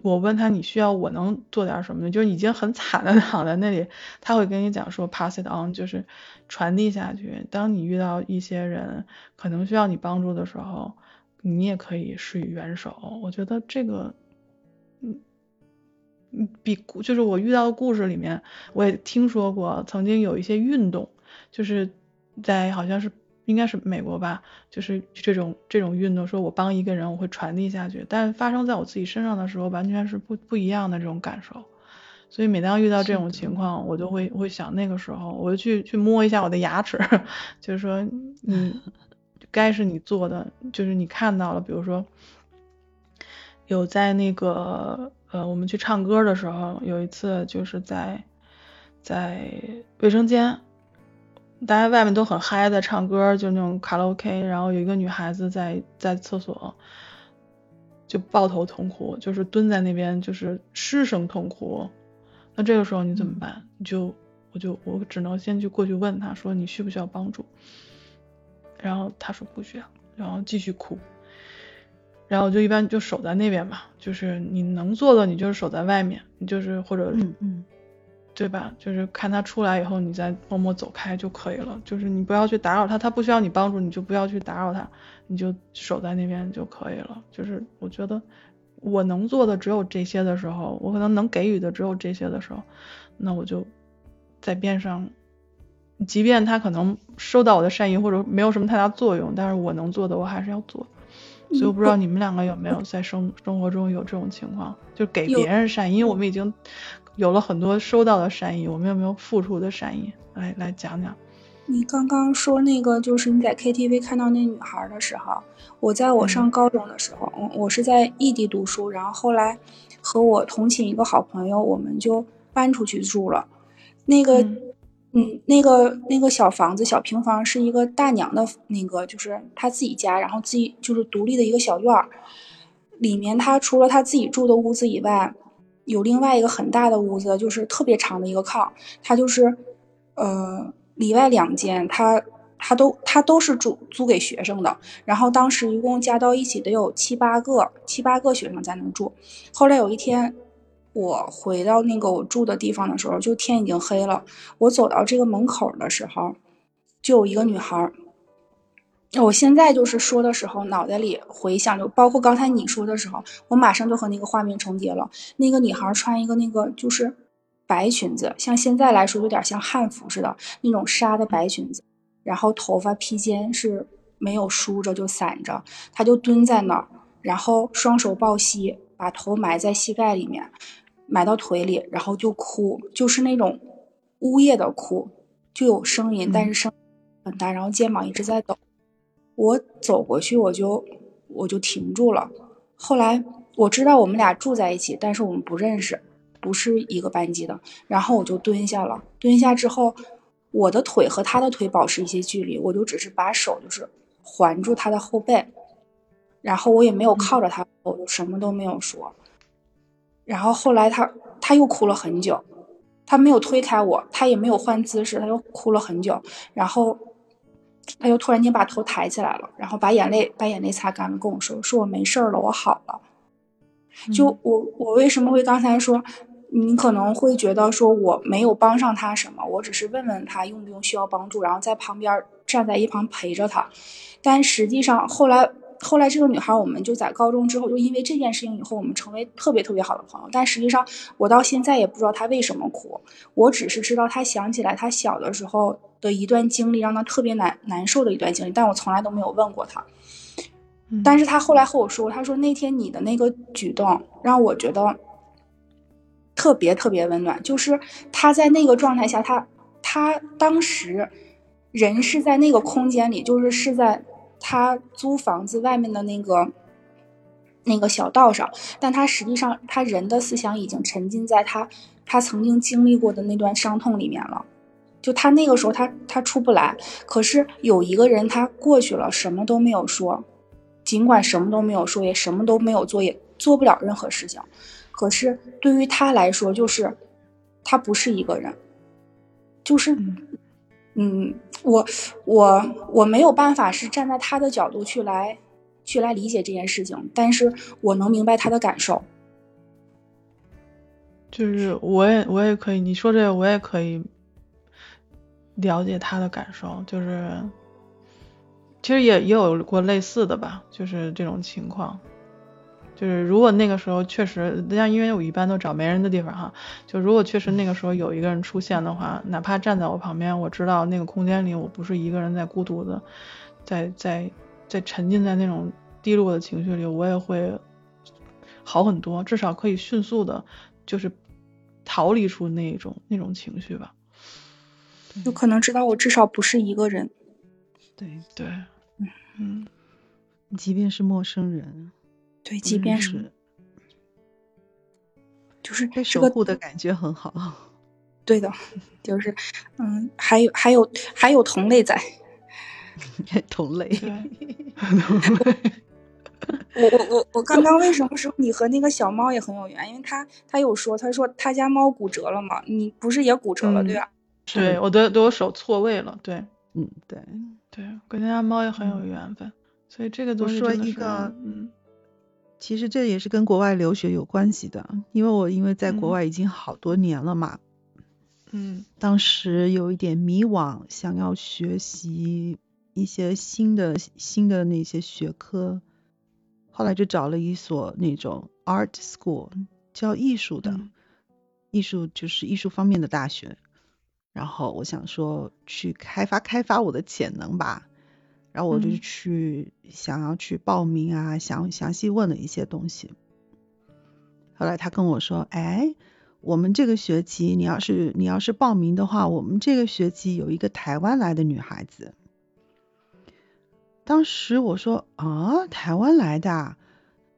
我问他你需要我能做点什么呢？就是已经很惨的躺在那里，他会跟你讲说 pass it on，就是传递下去。当你遇到一些人可能需要你帮助的时候，你也可以施以援手。我觉得这个。嗯，比就是我遇到的故事里面，我也听说过，曾经有一些运动，就是在好像是应该是美国吧，就是这种这种运动，说我帮一个人，我会传递下去，但发生在我自己身上的时候，完全是不不一样的这种感受。所以每当遇到这种情况，我就会会想那个时候，我就去去摸一下我的牙齿，就是说你 该是你做的，就是你看到了，比如说。有在那个呃，我们去唱歌的时候，有一次就是在在卫生间，大家外面都很嗨在唱歌，就那种卡拉 OK，然后有一个女孩子在在厕所就抱头痛哭，就是蹲在那边就是失声痛哭。那这个时候你怎么办？你就我就我只能先去过去问她说你需不需要帮助，然后她说不需要，然后继续哭。然后我就一般就守在那边嘛，就是你能做的，你就是守在外面，你就是或者，嗯嗯，对吧？就是看他出来以后，你再默默走开就可以了。就是你不要去打扰他，他不需要你帮助，你就不要去打扰他，你就守在那边就可以了。就是我觉得我能做的只有这些的时候，我可能能给予的只有这些的时候，那我就在边上，即便他可能收到我的善意或者没有什么太大作用，但是我能做的我还是要做。所以我不知道你们两个有没有在生生活中有这种情况，就给别人善意，因为我们已经有了很多收到的善意，我们有没有付出的善意？来来讲讲。你刚刚说那个，就是你在 KTV 看到那女孩的时候，我在我上高中的时候，我是在异地读书，然后后来和我同寝一个好朋友，我们就搬出去住了，那个。嗯，那个那个小房子小平房是一个大娘的那个，就是她自己家，然后自己就是独立的一个小院儿。里面她除了她自己住的屋子以外，有另外一个很大的屋子，就是特别长的一个炕。她就是，呃，里外两间，她她都她都是租租给学生的。然后当时一共加到一起得有七八个七八个学生在那住。后来有一天。我回到那个我住的地方的时候，就天已经黑了。我走到这个门口的时候，就有一个女孩。我现在就是说的时候，脑袋里回想，就包括刚才你说的时候，我马上就和那个画面重叠了。那个女孩穿一个那个就是白裙子，像现在来说有点像汉服似的那种纱的白裙子，然后头发披肩是没有梳着就散着，她就蹲在那儿，然后双手抱膝，把头埋在膝盖里面。埋到腿里，然后就哭，就是那种呜咽的哭，就有声音，但是声很大，然后肩膀一直在抖。我走过去，我就我就停住了。后来我知道我们俩住在一起，但是我们不认识，不是一个班级的。然后我就蹲下了，蹲下之后，我的腿和他的腿保持一些距离，我就只是把手就是环住他的后背，然后我也没有靠着他，我就什么都没有说。然后后来他他又哭了很久，他没有推开我，他也没有换姿势，他又哭了很久。然后他又突然间把头抬起来了，然后把眼泪把眼泪擦干了，跟我说：“说我没事了，我好了。”就我我为什么会刚才说，你可能会觉得说我没有帮上他什么，我只是问问他用不用需要帮助，然后在旁边站在一旁陪着他。但实际上后来后来这个女孩，我们就在高中之后，就因为这件事情以后，我们成为特别特别好的朋友。但实际上我到现在也不知道她为什么哭，我只是知道她想起来她小的时候的一段经历，让她特别难难受的一段经历，但我从来都没有问过她。但是她后来和我说，她说那天你的那个举动让我觉得特别特别温暖。就是她在那个状态下，她她当时人是在那个空间里，就是是在他租房子外面的那个那个小道上，但他实际上他人的思想已经沉浸在他他曾经经历过的那段伤痛里面了。就他那个时候，他他出不来。可是有一个人，他过去了，什么都没有说。尽管什么都没有说，也什么都没有做，也做不了任何事情。可是对于他来说，就是他不是一个人，就是，嗯，我我我没有办法是站在他的角度去来去来理解这件事情，但是我能明白他的感受。就是我也我也可以，你说这个我也可以了解他的感受，就是。其实也也有过类似的吧，就是这种情况，就是如果那个时候确实，像因为我一般都找没人的地方哈，就如果确实那个时候有一个人出现的话，哪怕站在我旁边，我知道那个空间里我不是一个人在孤独的，在在在沉浸在那种低落的情绪里，我也会好很多，至少可以迅速的，就是逃离出那种那种情绪吧。有可能知道我至少不是一个人。对对，嗯，即便是陌生人，对，即便是，就是被守护的感觉很好。对的，就是，嗯，还有还有还有同类在，同类。我我我我刚刚为什么说你和那个小猫也很有缘？因为他他有说，他说他家猫骨折了嘛，你不是也骨折了对吧？对，我的我手错位了，对，嗯，对。对，跟他家猫也很有缘分，所以这个东西说一个，嗯，其实这也是跟国外留学有关系的，因为我因为在国外已经好多年了嘛，嗯，当时有一点迷惘，想要学习一些新的新的那些学科，后来就找了一所那种 art school，教艺术的，艺术就是艺术方面的大学。然后我想说去开发开发我的潜能吧，然后我就去想要去报名啊，想详细问了一些东西。后来他跟我说，哎，我们这个学期你要是你要是报名的话，我们这个学期有一个台湾来的女孩子。当时我说啊，台湾来的，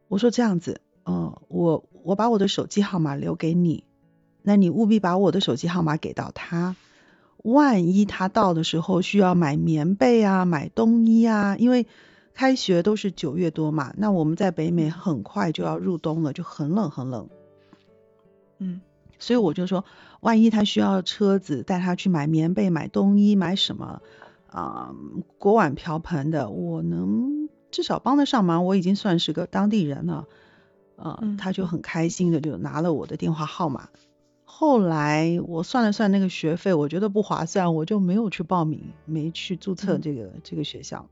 我说这样子，嗯，我我把我的手机号码留给你。那你务必把我的手机号码给到他，万一他到的时候需要买棉被啊、买冬衣啊，因为开学都是九月多嘛，那我们在北美很快就要入冬了，就很冷很冷。嗯，所以我就说，万一他需要车子带他去买棉被、买冬衣、买什么啊锅碗瓢盆的，我能至少帮得上忙，我已经算是个当地人了。呃，他就很开心的就拿了我的电话号码。后来我算了算那个学费，我觉得不划算，我就没有去报名，没去注册这个这个学校。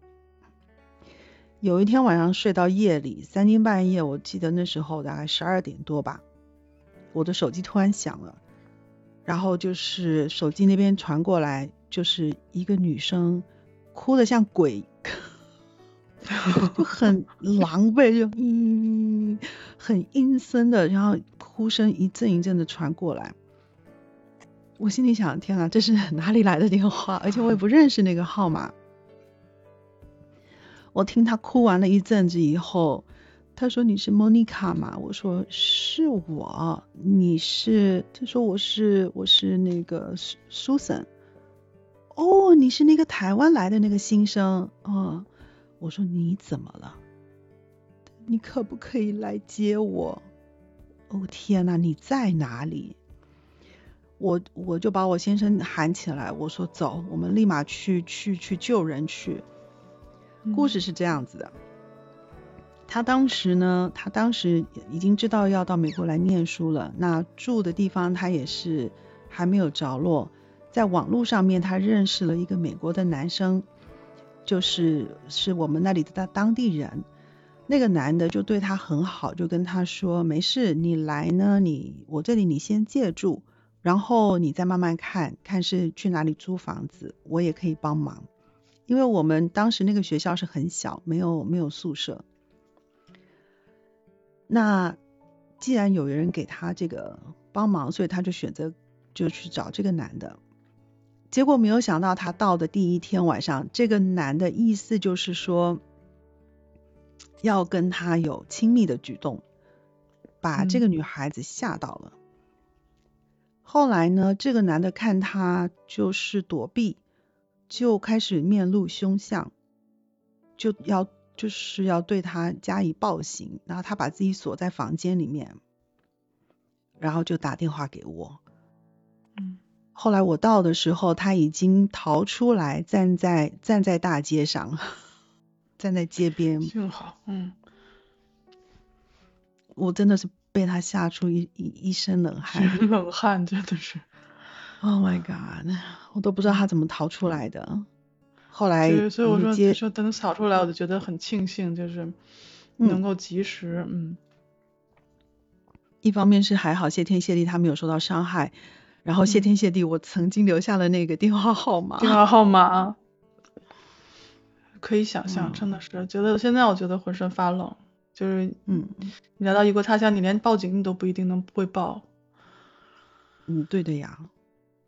有一天晚上睡到夜里三更半夜，我记得那时候大概十二点多吧，我的手机突然响了，然后就是手机那边传过来，就是一个女生哭的像鬼，就很狼狈，就 嗯，很阴森的，然后哭声一阵一阵的传过来。我心里想，天啊，这是哪里来的电话？而且我也不认识那个号码。我听他哭完了一阵子以后，他说：“你是莫妮卡吗？”我说：“是我。”你是？他说：“我是，我是那个苏森。”哦，你是那个台湾来的那个新生啊？我说：“你怎么了？你可不可以来接我？”哦天哪，你在哪里？我我就把我先生喊起来，我说走，我们立马去去去救人去。故事是这样子的，他当时呢，他当时已经知道要到美国来念书了，那住的地方他也是还没有着落，在网络上面他认识了一个美国的男生，就是是我们那里的当当地人。那个男的就对他很好，就跟他说：“没事，你来呢，你我这里你先借住，然后你再慢慢看看是去哪里租房子，我也可以帮忙。因为我们当时那个学校是很小，没有没有宿舍。那既然有人给他这个帮忙，所以他就选择就去找这个男的。结果没有想到，他到的第一天晚上，这个男的意思就是说。”要跟他有亲密的举动，把这个女孩子吓到了。后来呢，这个男的看他就是躲避，就开始面露凶相，就要就是要对他加以暴行。然后他把自己锁在房间里面，然后就打电话给我。嗯，后来我到的时候，他已经逃出来，站在站在大街上。站在街边，幸好，嗯，我真的是被他吓出一一一身冷汗，冷汗真的是，Oh my god，我都不知道他怎么逃出来的。后来，所以我说说等扫出来，我就觉得很庆幸，就是能够及时，嗯。一方面是还好，谢天谢地他没有受到伤害，然后谢天谢地我曾经留下了那个电话号码，电话号码。可以想象，真的是觉得现在我觉得浑身发冷，就是嗯，你来到异国他乡，你连报警你都不一定能会报。嗯，对的呀，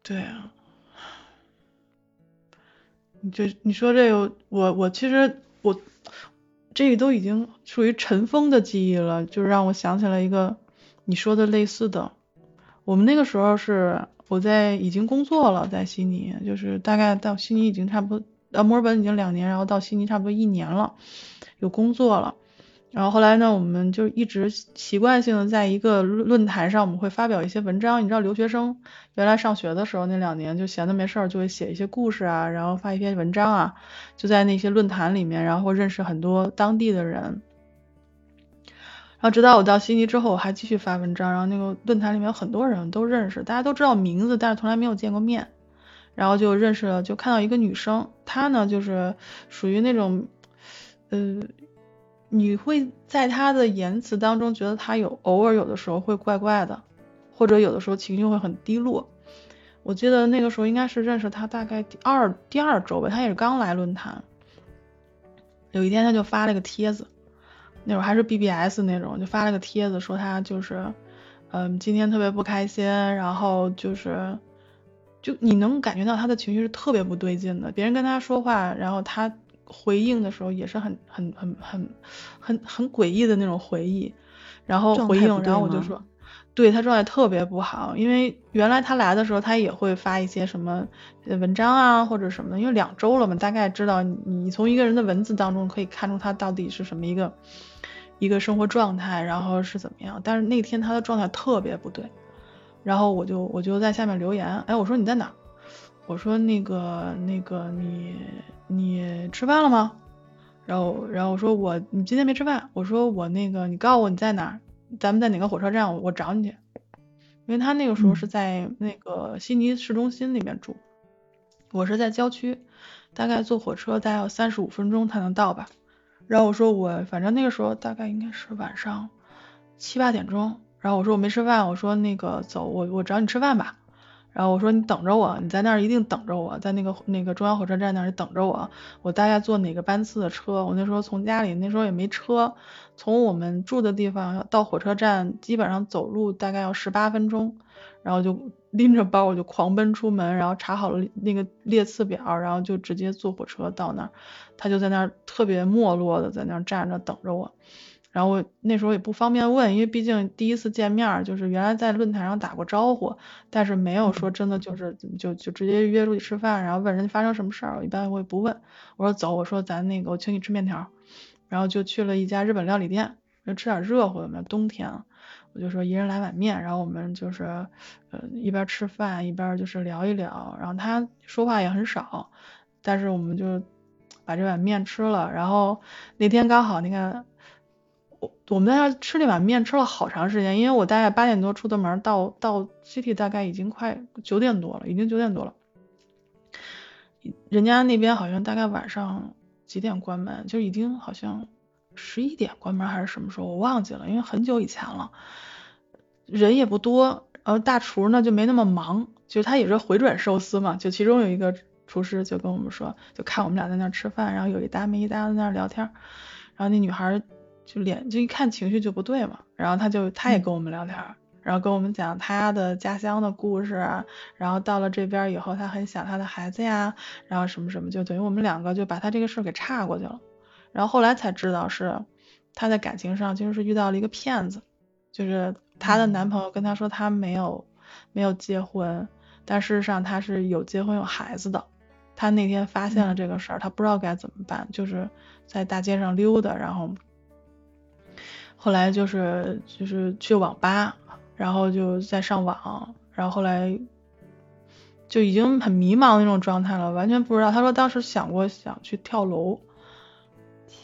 对啊，你这你说这个，我我其实我这个都已经属于尘封的记忆了，就让我想起了一个你说的类似的，我们那个时候是我在已经工作了，在悉尼，就是大概到悉尼已经差不多。到墨尔本已经两年，然后到悉尼差不多一年了，有工作了。然后后来呢，我们就一直习惯性的在一个论坛上，我们会发表一些文章。你知道，留学生原来上学的时候那两年就闲的没事儿，就会写一些故事啊，然后发一篇文章啊，就在那些论坛里面，然后认识很多当地的人。然后直到我到悉尼之后，我还继续发文章，然后那个论坛里面有很多人都认识，大家都知道名字，但是从来没有见过面。然后就认识了，就看到一个女生，她呢就是属于那种，呃，你会在他的言辞当中觉得他有偶尔有的时候会怪怪的，或者有的时候情绪会很低落。我记得那个时候应该是认识他大概第二第二周吧，他也是刚来论坛。有一天他就发了个帖子，那会儿还是 BBS 那种，就发了个帖子说他就是，嗯，今天特别不开心，然后就是。就你能感觉到他的情绪是特别不对劲的，别人跟他说话，然后他回应的时候也是很很很很很很诡异的那种回忆，然后回应，然后我就说，对他状态特别不好，因为原来他来的时候他也会发一些什么文章啊或者什么的，因为两周了嘛，大概知道你从一个人的文字当中可以看出他到底是什么一个一个生活状态，然后是怎么样，但是那天他的状态特别不对。然后我就我就在下面留言，哎，我说你在哪？我说那个那个你你吃饭了吗？然后然后我说我你今天没吃饭。我说我那个你告诉我你在哪？咱们在哪个火车站？我找你去。因为他那个时候是在那个悉尼市中心里面住，我是在郊区，大概坐火车大概要三十五分钟才能到吧。然后我说我反正那个时候大概应该是晚上七八点钟。然后我说我没吃饭，我说那个走，我我找你吃饭吧。然后我说你等着我，你在那儿一定等着我，在那个那个中央火车站那儿等着我。我大概坐哪个班次的车？我那时候从家里那时候也没车，从我们住的地方到火车站基本上走路大概要十八分钟。然后就拎着包我就狂奔出门，然后查好了那个列次表，然后就直接坐火车到那儿。他就在那儿特别没落的在那儿站着等着我。然后我那时候也不方便问，因为毕竟第一次见面，就是原来在论坛上打过招呼，但是没有说真的就是就就直接约出去吃饭，然后问人家发生什么事儿，我一般我也不问。我说走，我说咱那个我请你吃面条，然后就去了一家日本料理店，就吃点热乎的嘛，冬天，我就说一人来碗面，然后我们就是呃一边吃饭一边就是聊一聊，然后他说话也很少，但是我们就把这碗面吃了，然后那天刚好那个我我们在那吃那碗面吃了好长时间，因为我大概八点多出的门，到到 city 大概已经快九点多了，已经九点多了。人家那边好像大概晚上几点关门，就已经好像十一点关门还是什么时候，我忘记了，因为很久以前了。人也不多，然后大厨呢就没那么忙，就他也是回转寿司嘛，就其中有一个厨师就跟我们说，就看我们俩在那吃饭，然后有一搭没一搭在那聊天，然后那女孩就脸就一看情绪就不对嘛，然后他就他也跟我们聊天。然后跟我们讲他的家乡的故事，然后到了这边以后，他很想他的孩子呀，然后什么什么，就等于我们两个就把他这个事儿给岔过去了。然后后来才知道是他在感情上其实是遇到了一个骗子，就是她的男朋友跟她说他没有没有结婚，但事实上他是有结婚有孩子的。他那天发现了这个事儿，他不知道该怎么办，就是在大街上溜达，然后后来就是就是去网吧。然后就在上网，然后后来就已经很迷茫那种状态了，完全不知道。他说当时想过想去跳楼，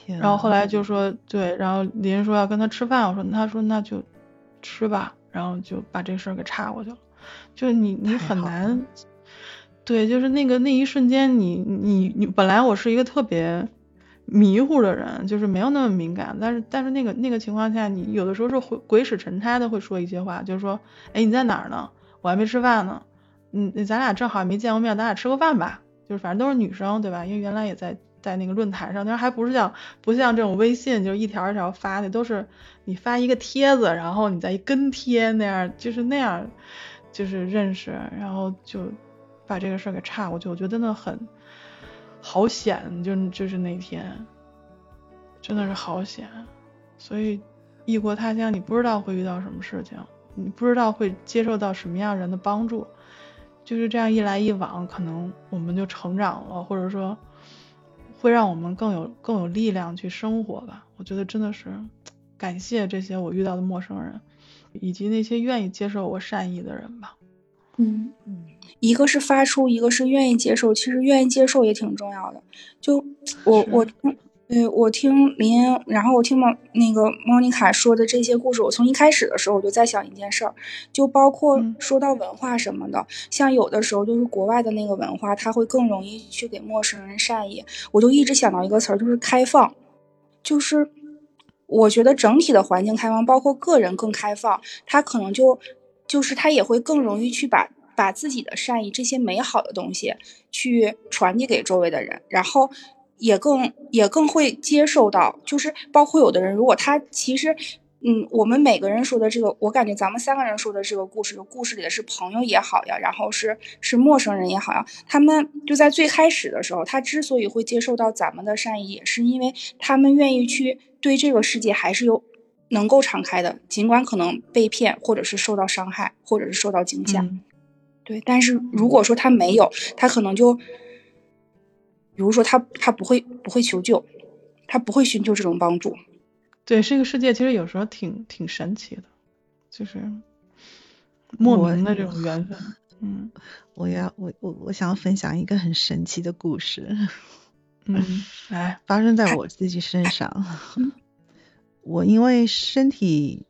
然后后来就说对，然后林人说要跟他吃饭，我说他说那就吃吧，然后就把这事儿给岔过去了。就你你很难，对，就是那个那一瞬间，你你你本来我是一个特别。迷糊的人就是没有那么敏感，但是但是那个那个情况下，你有的时候是会鬼使神差的会说一些话，就是说，哎，你在哪儿呢？我还没吃饭呢。嗯，咱俩正好没见过面，咱俩吃个饭吧。就是反正都是女生，对吧？因为原来也在在那个论坛上，但是还不是像不像这种微信，就是一条一条发的，都是你发一个帖子，然后你再跟贴那样，就是那样，就是认识，然后就把这个事儿给岔过去。我觉得真的很。好险，就就是那天，真的是好险。所以异国他乡，你不知道会遇到什么事情，你不知道会接受到什么样人的帮助。就是这样一来一往，可能我们就成长了，或者说会让我们更有更有力量去生活吧。我觉得真的是感谢这些我遇到的陌生人，以及那些愿意接受我善意的人吧。嗯嗯，一个是发出，一个是愿意接受。其实愿意接受也挺重要的。就我我听，对我听林，然后我听莫那个莫妮卡说的这些故事，我从一开始的时候我就在想一件事儿，就包括说到文化什么的，像有的时候就是国外的那个文化，它会更容易去给陌生人善意。我就一直想到一个词儿，就是开放。就是我觉得整体的环境开放，包括个人更开放，他可能就。就是他也会更容易去把把自己的善意这些美好的东西去传递给周围的人，然后也更也更会接受到。就是包括有的人，如果他其实，嗯，我们每个人说的这个，我感觉咱们三个人说的这个故事，故事里的是朋友也好呀，然后是是陌生人也好呀，他们就在最开始的时候，他之所以会接受到咱们的善意，也是因为他们愿意去对这个世界还是有。能够敞开的，尽管可能被骗，或者是受到伤害，或者是受到惊吓，对。但是如果说他没有，他可能就，比如说他他不会不会求救，他不会寻求这种帮助。对，这个世界其实有时候挺挺神奇的，就是莫名的这种缘分。嗯，我要我我我想要分享一个很神奇的故事。嗯，来，发生在我自己身上。我因为身体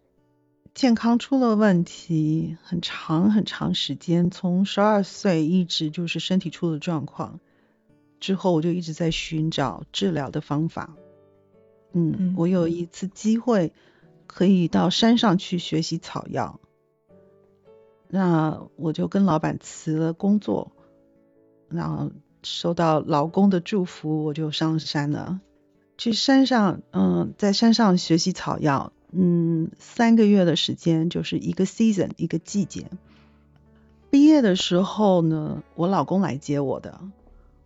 健康出了问题，很长很长时间，从十二岁一直就是身体出了状况，之后我就一直在寻找治疗的方法。嗯，我有一次机会可以到山上去学习草药，那我就跟老板辞了工作，然后收到老公的祝福，我就上山了。去山上，嗯，在山上学习草药，嗯，三个月的时间就是一个 season 一个季节。毕业的时候呢，我老公来接我的。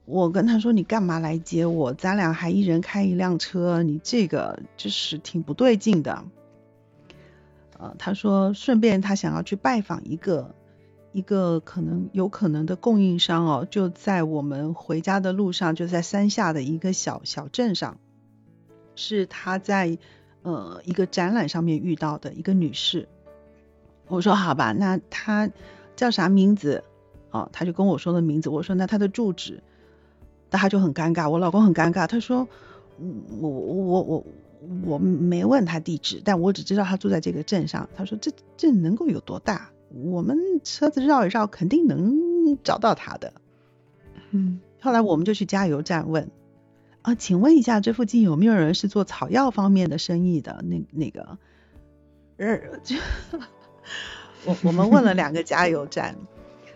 我跟他说：“你干嘛来接我？咱俩还一人开一辆车，你这个就是挺不对劲的。”呃，他说顺便他想要去拜访一个一个可能有可能的供应商哦，就在我们回家的路上，就在山下的一个小小镇上。是他在呃一个展览上面遇到的一个女士。我说好吧，那她叫啥名字？哦，他就跟我说的名字。我说那她的住址，那他就很尴尬，我老公很尴尬。他说我我我我没问他地址，但我只知道他住在这个镇上。他说这镇能够有多大？我们车子绕一绕，肯定能找到他的。嗯，后来我们就去加油站问啊，请问一下，这附近有没有人是做草药方面的生意的？那那个，呃，就 我我们问了两个加油站，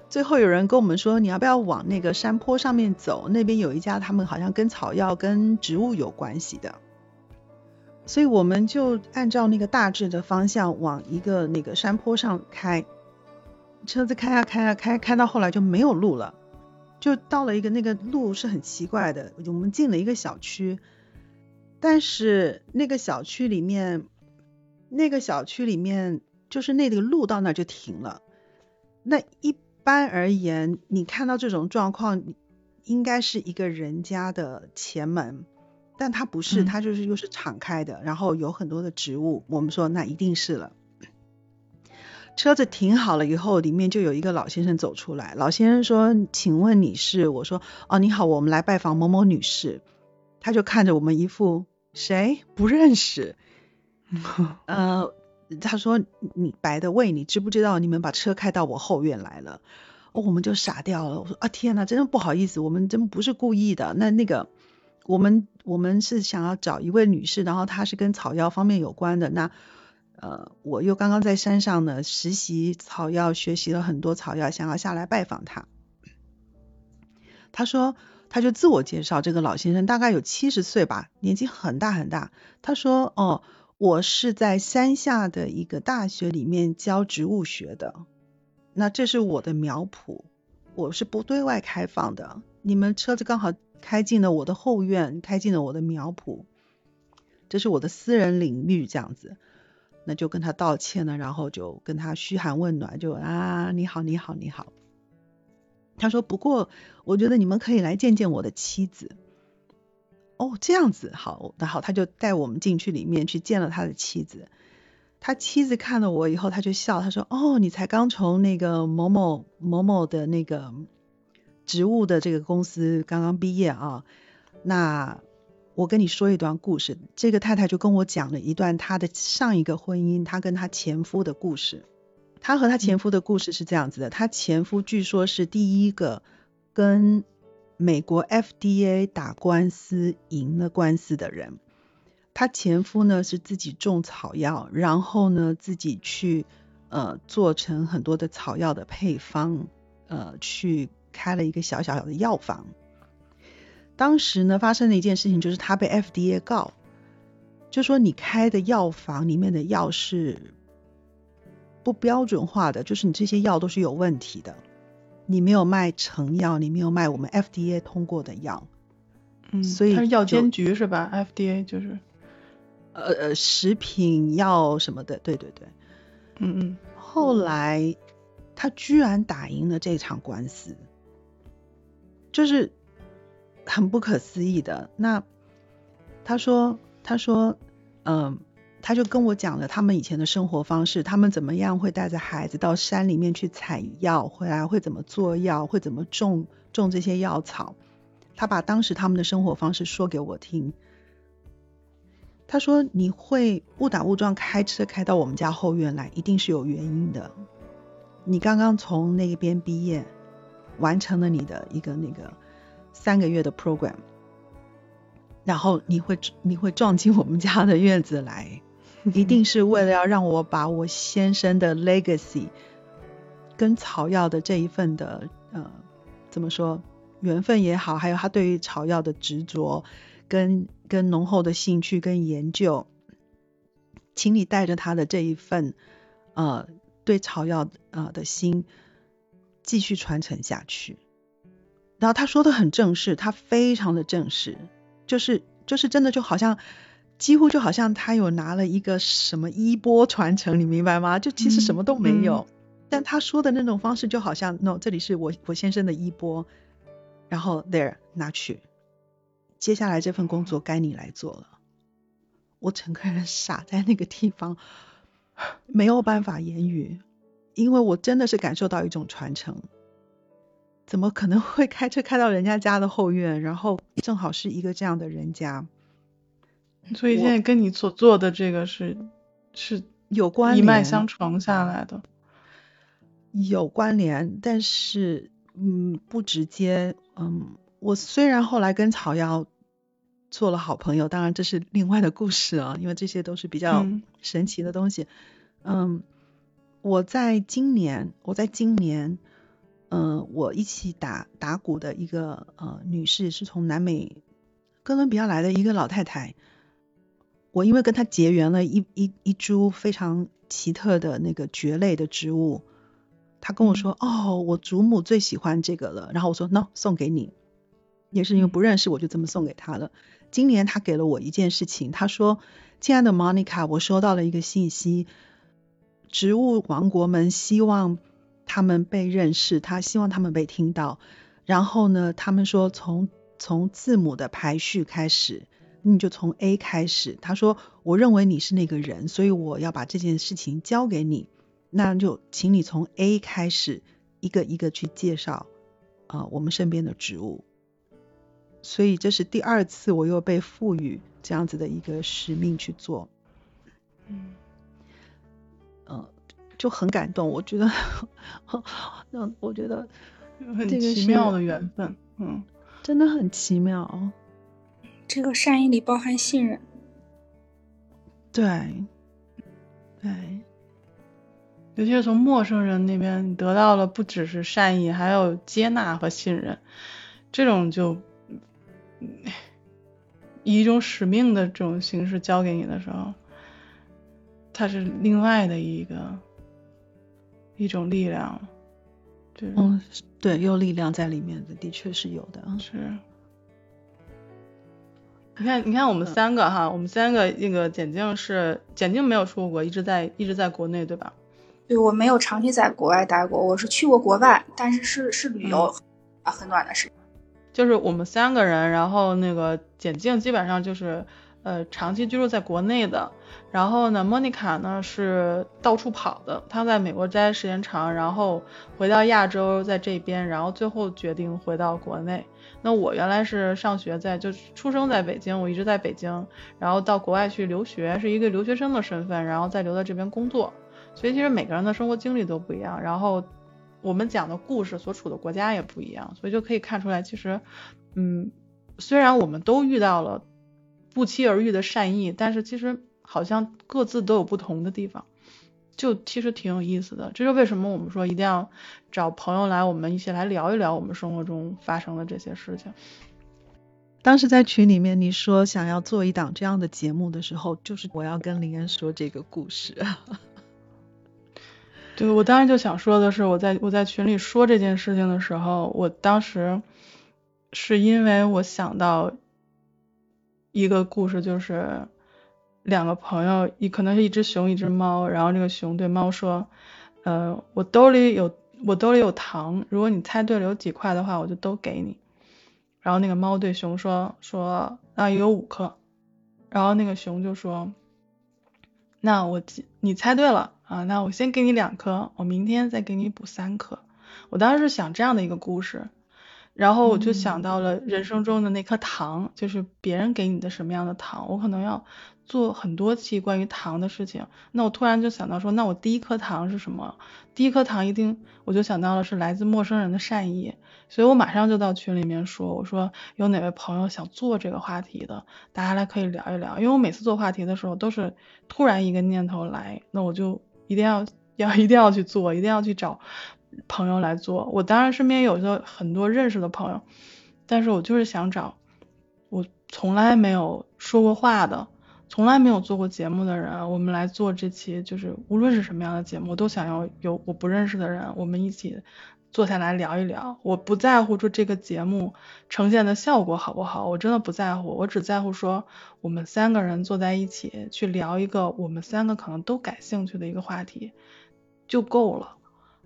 最后有人跟我们说，你要不要往那个山坡上面走？那边有一家，他们好像跟草药、跟植物有关系的。所以我们就按照那个大致的方向往一个那个山坡上开，车子开啊开啊开，开到后来就没有路了。就到了一个那个路是很奇怪的，我们进了一个小区，但是那个小区里面，那个小区里面就是那个路到那就停了。那一般而言，你看到这种状况，应该是一个人家的前门，但它不是，它就是又是敞开的，然后有很多的植物，我们说那一定是了。车子停好了以后，里面就有一个老先生走出来。老先生说：“请问你是？”我说：“哦，你好，我们来拜访某某女士。”他就看着我们一副谁不认识。呃，他说：“你白的喂，你知不知道你们把车开到我后院来了？”哦，我们就傻掉了。我说：“啊，天哪，真的不好意思，我们真不是故意的。那那个，我们我们是想要找一位女士，然后她是跟草药方面有关的。那。”呃，我又刚刚在山上呢实习草药，学习了很多草药，想要下来拜访他。他说，他就自我介绍，这个老先生大概有七十岁吧，年纪很大很大。他说，哦，我是在山下的一个大学里面教植物学的。那这是我的苗圃，我是不对外开放的。你们车子刚好开进了我的后院，开进了我的苗圃，这是我的私人领域，这样子。那就跟他道歉了，然后就跟他嘘寒问暖，就啊你好你好你好。他说不过我觉得你们可以来见见我的妻子。哦这样子好，然后他就带我们进去里面去见了他的妻子。他妻子看了我以后，他就笑，他说哦你才刚从那个某某某某的那个植物的这个公司刚刚毕业啊，那。我跟你说一段故事，这个太太就跟我讲了一段她的上一个婚姻，她跟她前夫的故事。她和她前夫的故事是这样子的：她前夫据说是第一个跟美国 FDA 打官司赢了官司的人。她前夫呢是自己种草药，然后呢自己去呃做成很多的草药的配方，呃去开了一个小小的药房。当时呢，发生的一件事情就是他被 FDA 告，就说你开的药房里面的药是不标准化的，就是你这些药都是有问题的，你没有卖成药，你没有卖我们 FDA 通过的药，嗯，所以它是药监局是吧？FDA 就是，呃呃，食品药什么的，对对对，嗯嗯，后来他居然打赢了这场官司，就是。很不可思议的。那他说，他说，嗯，他就跟我讲了他们以前的生活方式，他们怎么样会带着孩子到山里面去采药，回来会怎么做药，会怎么种种这些药草。他把当时他们的生活方式说给我听。他说：“你会误打误撞开车开到我们家后院来，一定是有原因的。你刚刚从那边毕业，完成了你的一个那个。”三个月的 program，然后你会你会撞进我们家的院子来，一定是为了要让我把我先生的 legacy 跟草药的这一份的呃怎么说缘分也好，还有他对于草药的执着跟跟浓厚的兴趣跟研究，请你带着他的这一份呃对草药呃的心继续传承下去。然后他说的很正式，他非常的正式，就是就是真的就好像几乎就好像他有拿了一个什么衣钵传承，你明白吗？就其实什么都没有，但他说的那种方式就好像，no，这里是我我先生的衣钵，然后 there 拿去，接下来这份工作该你来做了。我整个人傻在那个地方，没有办法言语，因为我真的是感受到一种传承。怎么可能会开车开到人家家的后院，然后正好是一个这样的人家？所以现在跟你所做的这个是是有关一脉相承下来的，有关联，但是嗯不直接。嗯，我虽然后来跟草药做了好朋友，当然这是另外的故事啊，因为这些都是比较神奇的东西。嗯，我在今年，我在今年，嗯，我一起打打鼓的一个呃女士是从南美哥伦比亚来的一个老太太。我因为跟她结缘了一一一株非常奇特的那个蕨类的植物，她跟我说：“哦，我祖母最喜欢这个了。”然后我说：“no，送给你。”也是因为不认识，我就这么送给她了。今年她给了我一件事情，她说：“亲爱的 Monica，我收到了一个信息，植物王国们希望他们被认识，他希望他们被听到。然后呢，他们说从从字母的排序开始。”你就从 A 开始，他说：“我认为你是那个人，所以我要把这件事情交给你。那就请你从 A 开始，一个一个去介绍啊，我们身边的植物。所以这是第二次我又被赋予这样子的一个使命去做，嗯，嗯，就很感动。我觉得，那我觉得很奇妙的缘分，嗯，真的很奇妙。”这个善意里包含信任，对，对，尤其是从陌生人那边，你得到了不只是善意，还有接纳和信任，这种就以一种使命的这种形式交给你的时候，它是另外的一个一种力量，对嗯，对，有力量在里面的，的确是有的，是。你看，你看我们三个哈，我们三个那个简静是简静没有出过国，一直在一直在国内，对吧？对，我没有长期在国外待过，我是去过国外，但是是是旅游啊，很短的时间。就是我们三个人，然后那个简静基本上就是呃长期居住在国内的，然后呢，莫妮卡呢是到处跑的，她在美国待时间长，然后回到亚洲在这边，然后最后决定回到国内。那我原来是上学在，就出生在北京，我一直在北京，然后到国外去留学，是一个留学生的身份，然后再留在这边工作。所以其实每个人的生活经历都不一样，然后我们讲的故事所处的国家也不一样，所以就可以看出来，其实，嗯，虽然我们都遇到了不期而遇的善意，但是其实好像各自都有不同的地方。就其实挺有意思的，这是为什么我们说一定要找朋友来，我们一起来聊一聊我们生活中发生的这些事情。当时在群里面你说想要做一档这样的节目的时候，就是我要跟林恩说这个故事。对，我当时就想说的是，我在我在群里说这件事情的时候，我当时是因为我想到一个故事，就是。两个朋友，一可能是一只熊，一只猫。然后这个熊对猫说：“呃，我兜里有我兜里有糖，如果你猜对了有几块的话，我就都给你。”然后那个猫对熊说：“说啊有五颗。”然后那个熊就说：“那我你猜对了啊，那我先给你两颗，我明天再给你补三颗。”我当时是想这样的一个故事，然后我就想到了人生中的那颗糖，就是别人给你的什么样的糖，我可能要。做很多期关于糖的事情，那我突然就想到说，那我第一颗糖是什么？第一颗糖一定我就想到了是来自陌生人的善意，所以我马上就到群里面说，我说有哪位朋友想做这个话题的，大家来可以聊一聊。因为我每次做话题的时候都是突然一个念头来，那我就一定要要一定要去做，一定要去找朋友来做。我当然身边有着很多认识的朋友，但是我就是想找我从来没有说过话的。从来没有做过节目的人，我们来做这期，就是无论是什么样的节目，我都想要有我不认识的人，我们一起坐下来聊一聊。我不在乎说这个节目呈现的效果好不好，我真的不在乎，我只在乎说我们三个人坐在一起去聊一个我们三个可能都感兴趣的一个话题就够了。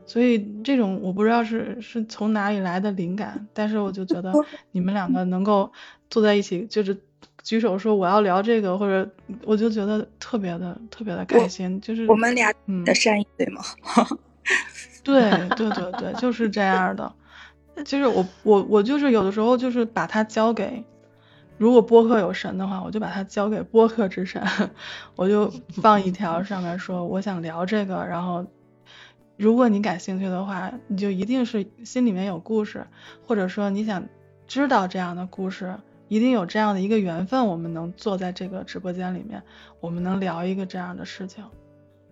所以这种我不知道是是从哪里来的灵感，但是我就觉得 你们两个能够坐在一起，就是。举手说我要聊这个，或者我就觉得特别的特别的开心，就是我们俩嗯的善意，对吗？对对对对，就是这样的。就是我我我就是有的时候就是把它交给，如果播客有神的话，我就把它交给播客之神，我就放一条上面说我想聊这个，然后如果你感兴趣的话，你就一定是心里面有故事，或者说你想知道这样的故事，一定有这样的一个缘分，我们能坐在这个直播间里面，我们能聊一个这样的事情。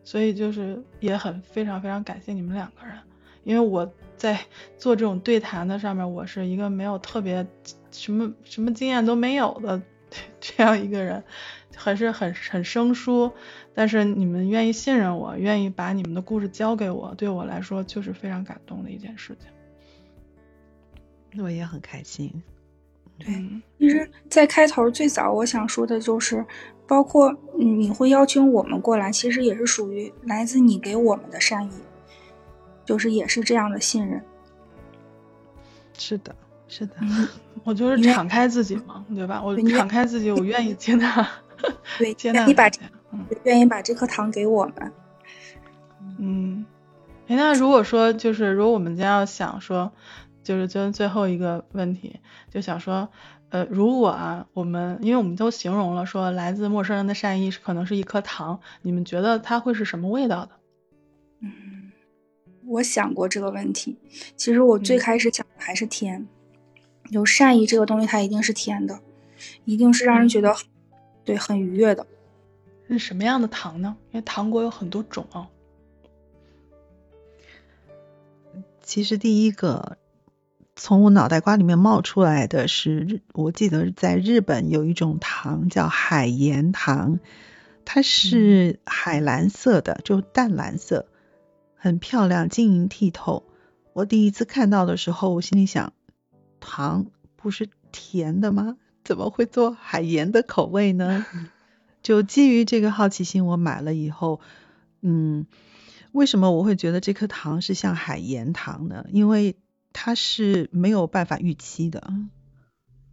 所以就是也很非常非常感谢你们两个人，因为我在 做这种对谈的上面，我是一个没有特别什么什么经验都没有的 这样一个人，还是很很生疏。但是你们愿意信任我，愿意把你们的故事交给我，对我来说就是非常感动的一件事情。我也很开心。对嗯其实，在开头最早我想说的就是，包括嗯你会邀请我们过来，其实也是属于来自你给我们的善意，就是也是这样的信任。是的，是的，嗯，我就是敞开自己嘛，对吧？我敞开自己，我愿意接纳，对，接纳你把。愿意把这颗糖给我们。嗯，哎，那如果说就是如果我们将要想说，就是就最后一个问题，就想说，呃，如果啊，我们因为我们都形容了说来自陌生人的善意是可能是一颗糖，你们觉得它会是什么味道的？嗯，我想过这个问题。其实我最嗯开始想的还是甜，有善意这个东西，它一定是甜的，一定是让人觉得很对很愉悦的。是什么样的糖呢？因为糖果有很多种啊。其实第一个从我脑袋瓜里面冒出来的是日，我记得在日本有一种糖叫海盐糖，它是海蓝色的，就淡蓝色，很漂亮，晶莹剔透。我第一次看到的时候，我心里想，糖不是甜的吗？怎么会做海盐的口味呢？就基于这个好奇心，我买了以后，嗯。为什么我会觉得这颗糖是像海盐糖呢？因为它是没有办法预期的，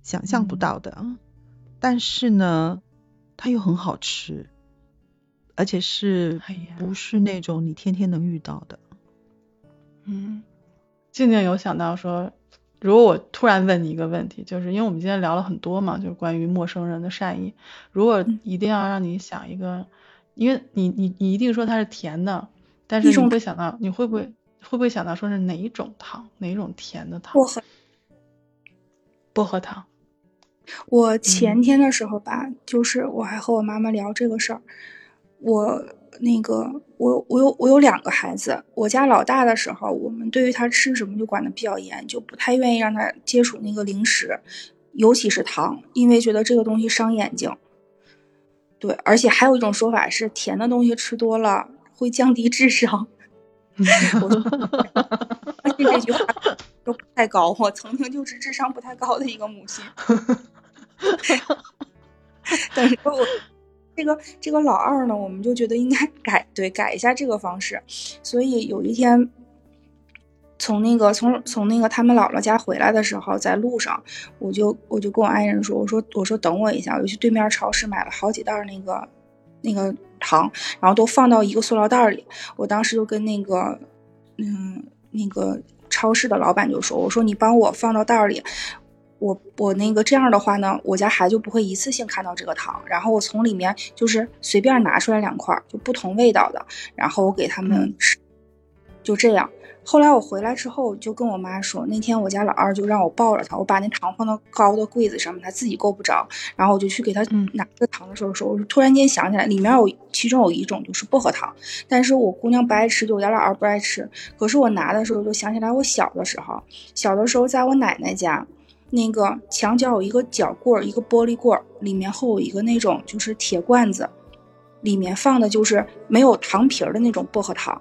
想象不到的。但是呢，它又很好吃，而且是不是那种你天天能遇到的？嗯，静静有想到说，如果我突然问你一个问题，就是因为我们今天聊了很多嘛，就是关于陌生人的善意。如果一定要让你想一个，因为你你你一定说它是甜的。但是你会想到，你会不会会不会想到说是哪一种糖，哪一种甜的糖？薄荷。薄荷糖。我前天的时候吧，就是我还和我妈妈聊这个事儿。我那个，我我有我有两个孩子，我家老大的时候，我们对于他吃什么就管的比较严，就不太愿意让他接触那个零食，尤其是糖，因为觉得这个东西伤眼睛。对，而且还有一种说法是，甜的东西吃多了。会降低智商，我相信这句话都不太高。我曾经就是智商不太高的一个母亲，但是我这个这个老二呢，我们就觉得应该 改，对，改一下这个方式。所以有一天，从那个从从那个他们姥姥家回来的时候，在路上，我就我就跟我爱人说，我说我说等我一下，我就去对面超市买了好几袋那个那个。糖，然后都放到一个塑料袋里。我当时就跟那个，嗯，那个超市的老板就说：“我说你帮我放到袋里，我我那个这样的话呢，我家孩子就不会一次性看到这个糖。然后我从里面就是随便拿出来两块，就不同味道的，然后我给他们吃，就这样。”后来我回来之后，就跟我妈说，那天我家老二就让我抱着他，我把那糖放到高的柜子上面，他自己够不着，然后我就去给他拿这糖的时候说，我突然间想起来，里面有其中有一种就是薄荷糖，但是我姑娘不爱吃，就我家老二不爱吃。可是我拿的时候就想起来，我小的时候，小的时候在我奶奶家，那个墙角有一个角柜，一个玻璃柜，里面会有一个那种就是铁罐子，里面放的就是没有糖皮儿的那种薄荷糖。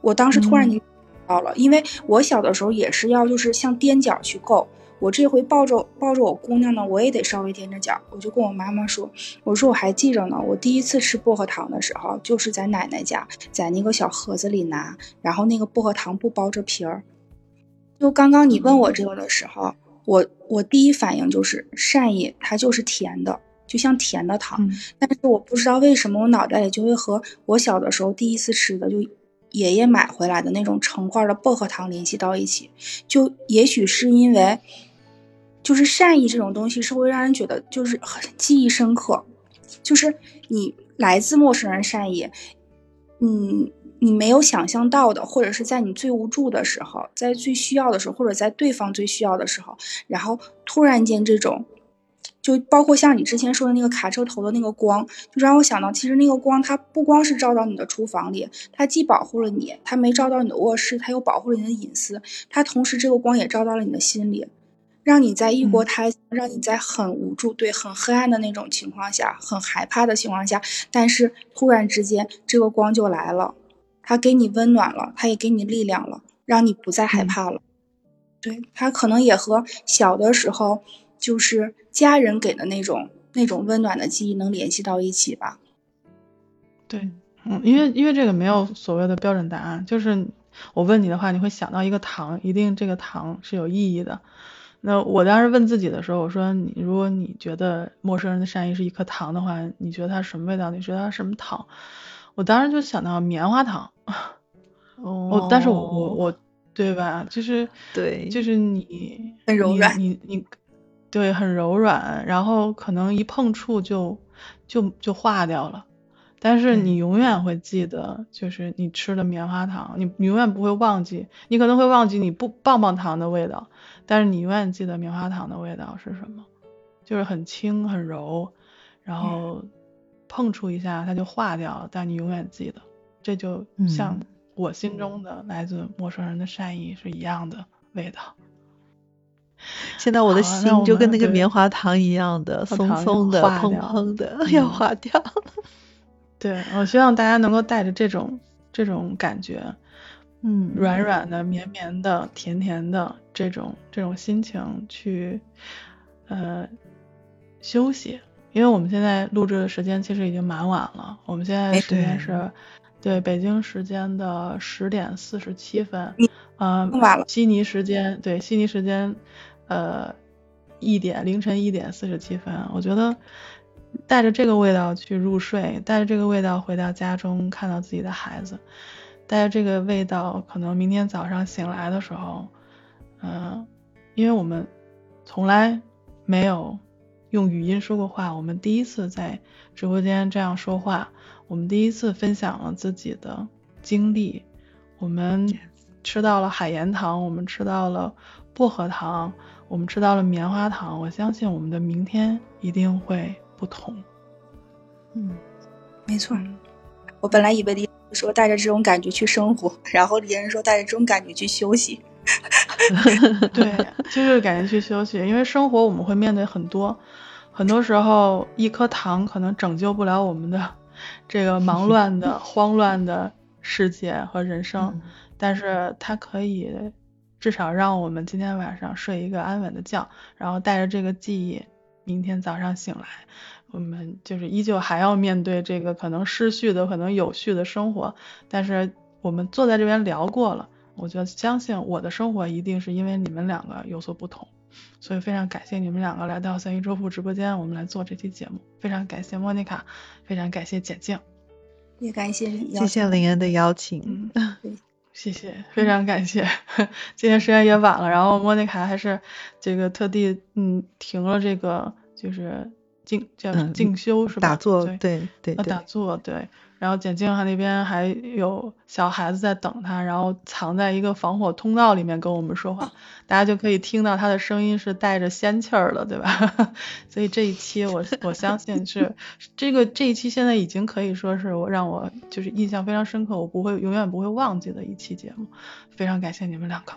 我当时突然间。到了，因为我小的时候也是要就是像踮脚去够，我这回抱着抱着我姑娘呢，我也得稍微踮着脚。我就跟我妈妈说，我说我还记着呢，我第一次吃薄荷糖的时候，就是在奶奶家，在那个小盒子里拿，然后那个薄荷糖不包着皮儿。就刚刚你问我这个的时候，我我第一反应就是善意，它就是甜的，就像甜的糖。嗯但是我不知道为什么我脑袋里就会和我小的时候第一次吃的就爷爷买回来的那种成块的薄荷糖联系到一起。就也许是因为，就是善意这种东西是会让人觉得就是很记忆深刻，就是你来自陌生人善意，嗯，你没有想象到的，或者是在你最无助的时候，在最需要的时候，或者在对方最需要的时候，然后突然间这种。就包括像你之前说的那个卡车头的那个光，就让我想到，其实那个光它不光是照到你的厨房里，它既保护了你，它没照到你的卧室，它又保护了你的隐私，它同时这个光也照到了你的心里，让你在异国他乡，让你在很无助、对很黑暗的那种情况下，很害怕的情况下，但是突然之间这个光就来了，它给你温暖了，他也给你力量了，让你不再害怕了。对，他可能也和小的时候就是家人给的那种那种温暖的记忆能联系到一起吧。对，嗯，因为因为这个没有所谓的标准答案，就是我问你的话，你会想到一个糖，一定这个糖是有意义的。那我当时问自己的时候，我说你如果你觉得陌生人的善意是一颗糖的话，你觉得它什么味道？你觉得它什么糖？我当时就想到棉花糖。哦我但是我我我对吧？就是对就是你你很柔软你你对很柔软，然后可能一碰触就就就化掉了。但是你永远会记得，就是你吃的棉花糖，你你永远不会忘记，你可能会忘记你不棒棒糖的味道，但是你永远记得棉花糖的味道是什么，就是很轻很柔，然后碰触一下它就化掉了，但你永远记得，这就像嗯我心中的来自陌生人的善意是一样的味道。现在我的心就跟那个棉花糖一样的，松松的、蓬化掉。蓬的，要嗯化掉。对，我希望大家能够带着这种这种感觉，嗯，软软的、绵绵的、甜甜的这种这种心情去呃休息，因为我们现在录制的时间其实已经蛮晚了，我们现在哎时间对是对北京时间的十点四十七分你，呃晚了，悉尼时间对悉尼时间呃一点凌晨一点四十七分，我觉得。带着这个味道去入睡，带着这个味道回到家中，看到自己的孩子，带着这个味道，可能明天早上醒来的时候，嗯、因为我们从来没有用语音说过话，我们第一次在直播间这样说话，我们第一次分享了自己的经历，我们吃到了海盐糖，我们吃到了薄荷糖，我们吃到了棉花糖，我相信我们的明天一定会不同。嗯，没错，我本来以为李说带着这种感觉去生活，然后李人说带着这种感觉去休息。对，就是感觉去休息，因为生活我们会面对很多，很多时候一颗糖可能拯救不了我们的这个忙 乱的、慌乱的世界和人生，嗯但是它可以至少让我们今天晚上睡一个安稳的觉，然后带着这个记忆，明天早上醒来，我们就是依旧还要面对这个可能失序的、可能有序的生活，但是我们坐在这边聊过了。我觉得相信我的生活一定是因为你们两个有所不同，所以非常感谢你们两个来到三一周铺直播间，我们来做这期节目。非常感谢莫妮卡，非常感谢简静，也感谢你，谢谢林恩的邀请。嗯 对，谢谢，非常感谢。今天时间也晚了，然后莫妮卡还是这个特地嗯停了这个就是静叫嗯静修是吧？打坐，对对对呃，打，坐对，然后简静还那边还有小孩子在等他，然后藏在一个防火通道里面跟我们说话，大家就可以听到他的声音是带着仙气儿的，对吧？所以这一期我我相信是 这个这一期现在已经可以说是我让我就是印象非常深刻，我不会永远不会忘记的一期节目，非常感谢你们两个。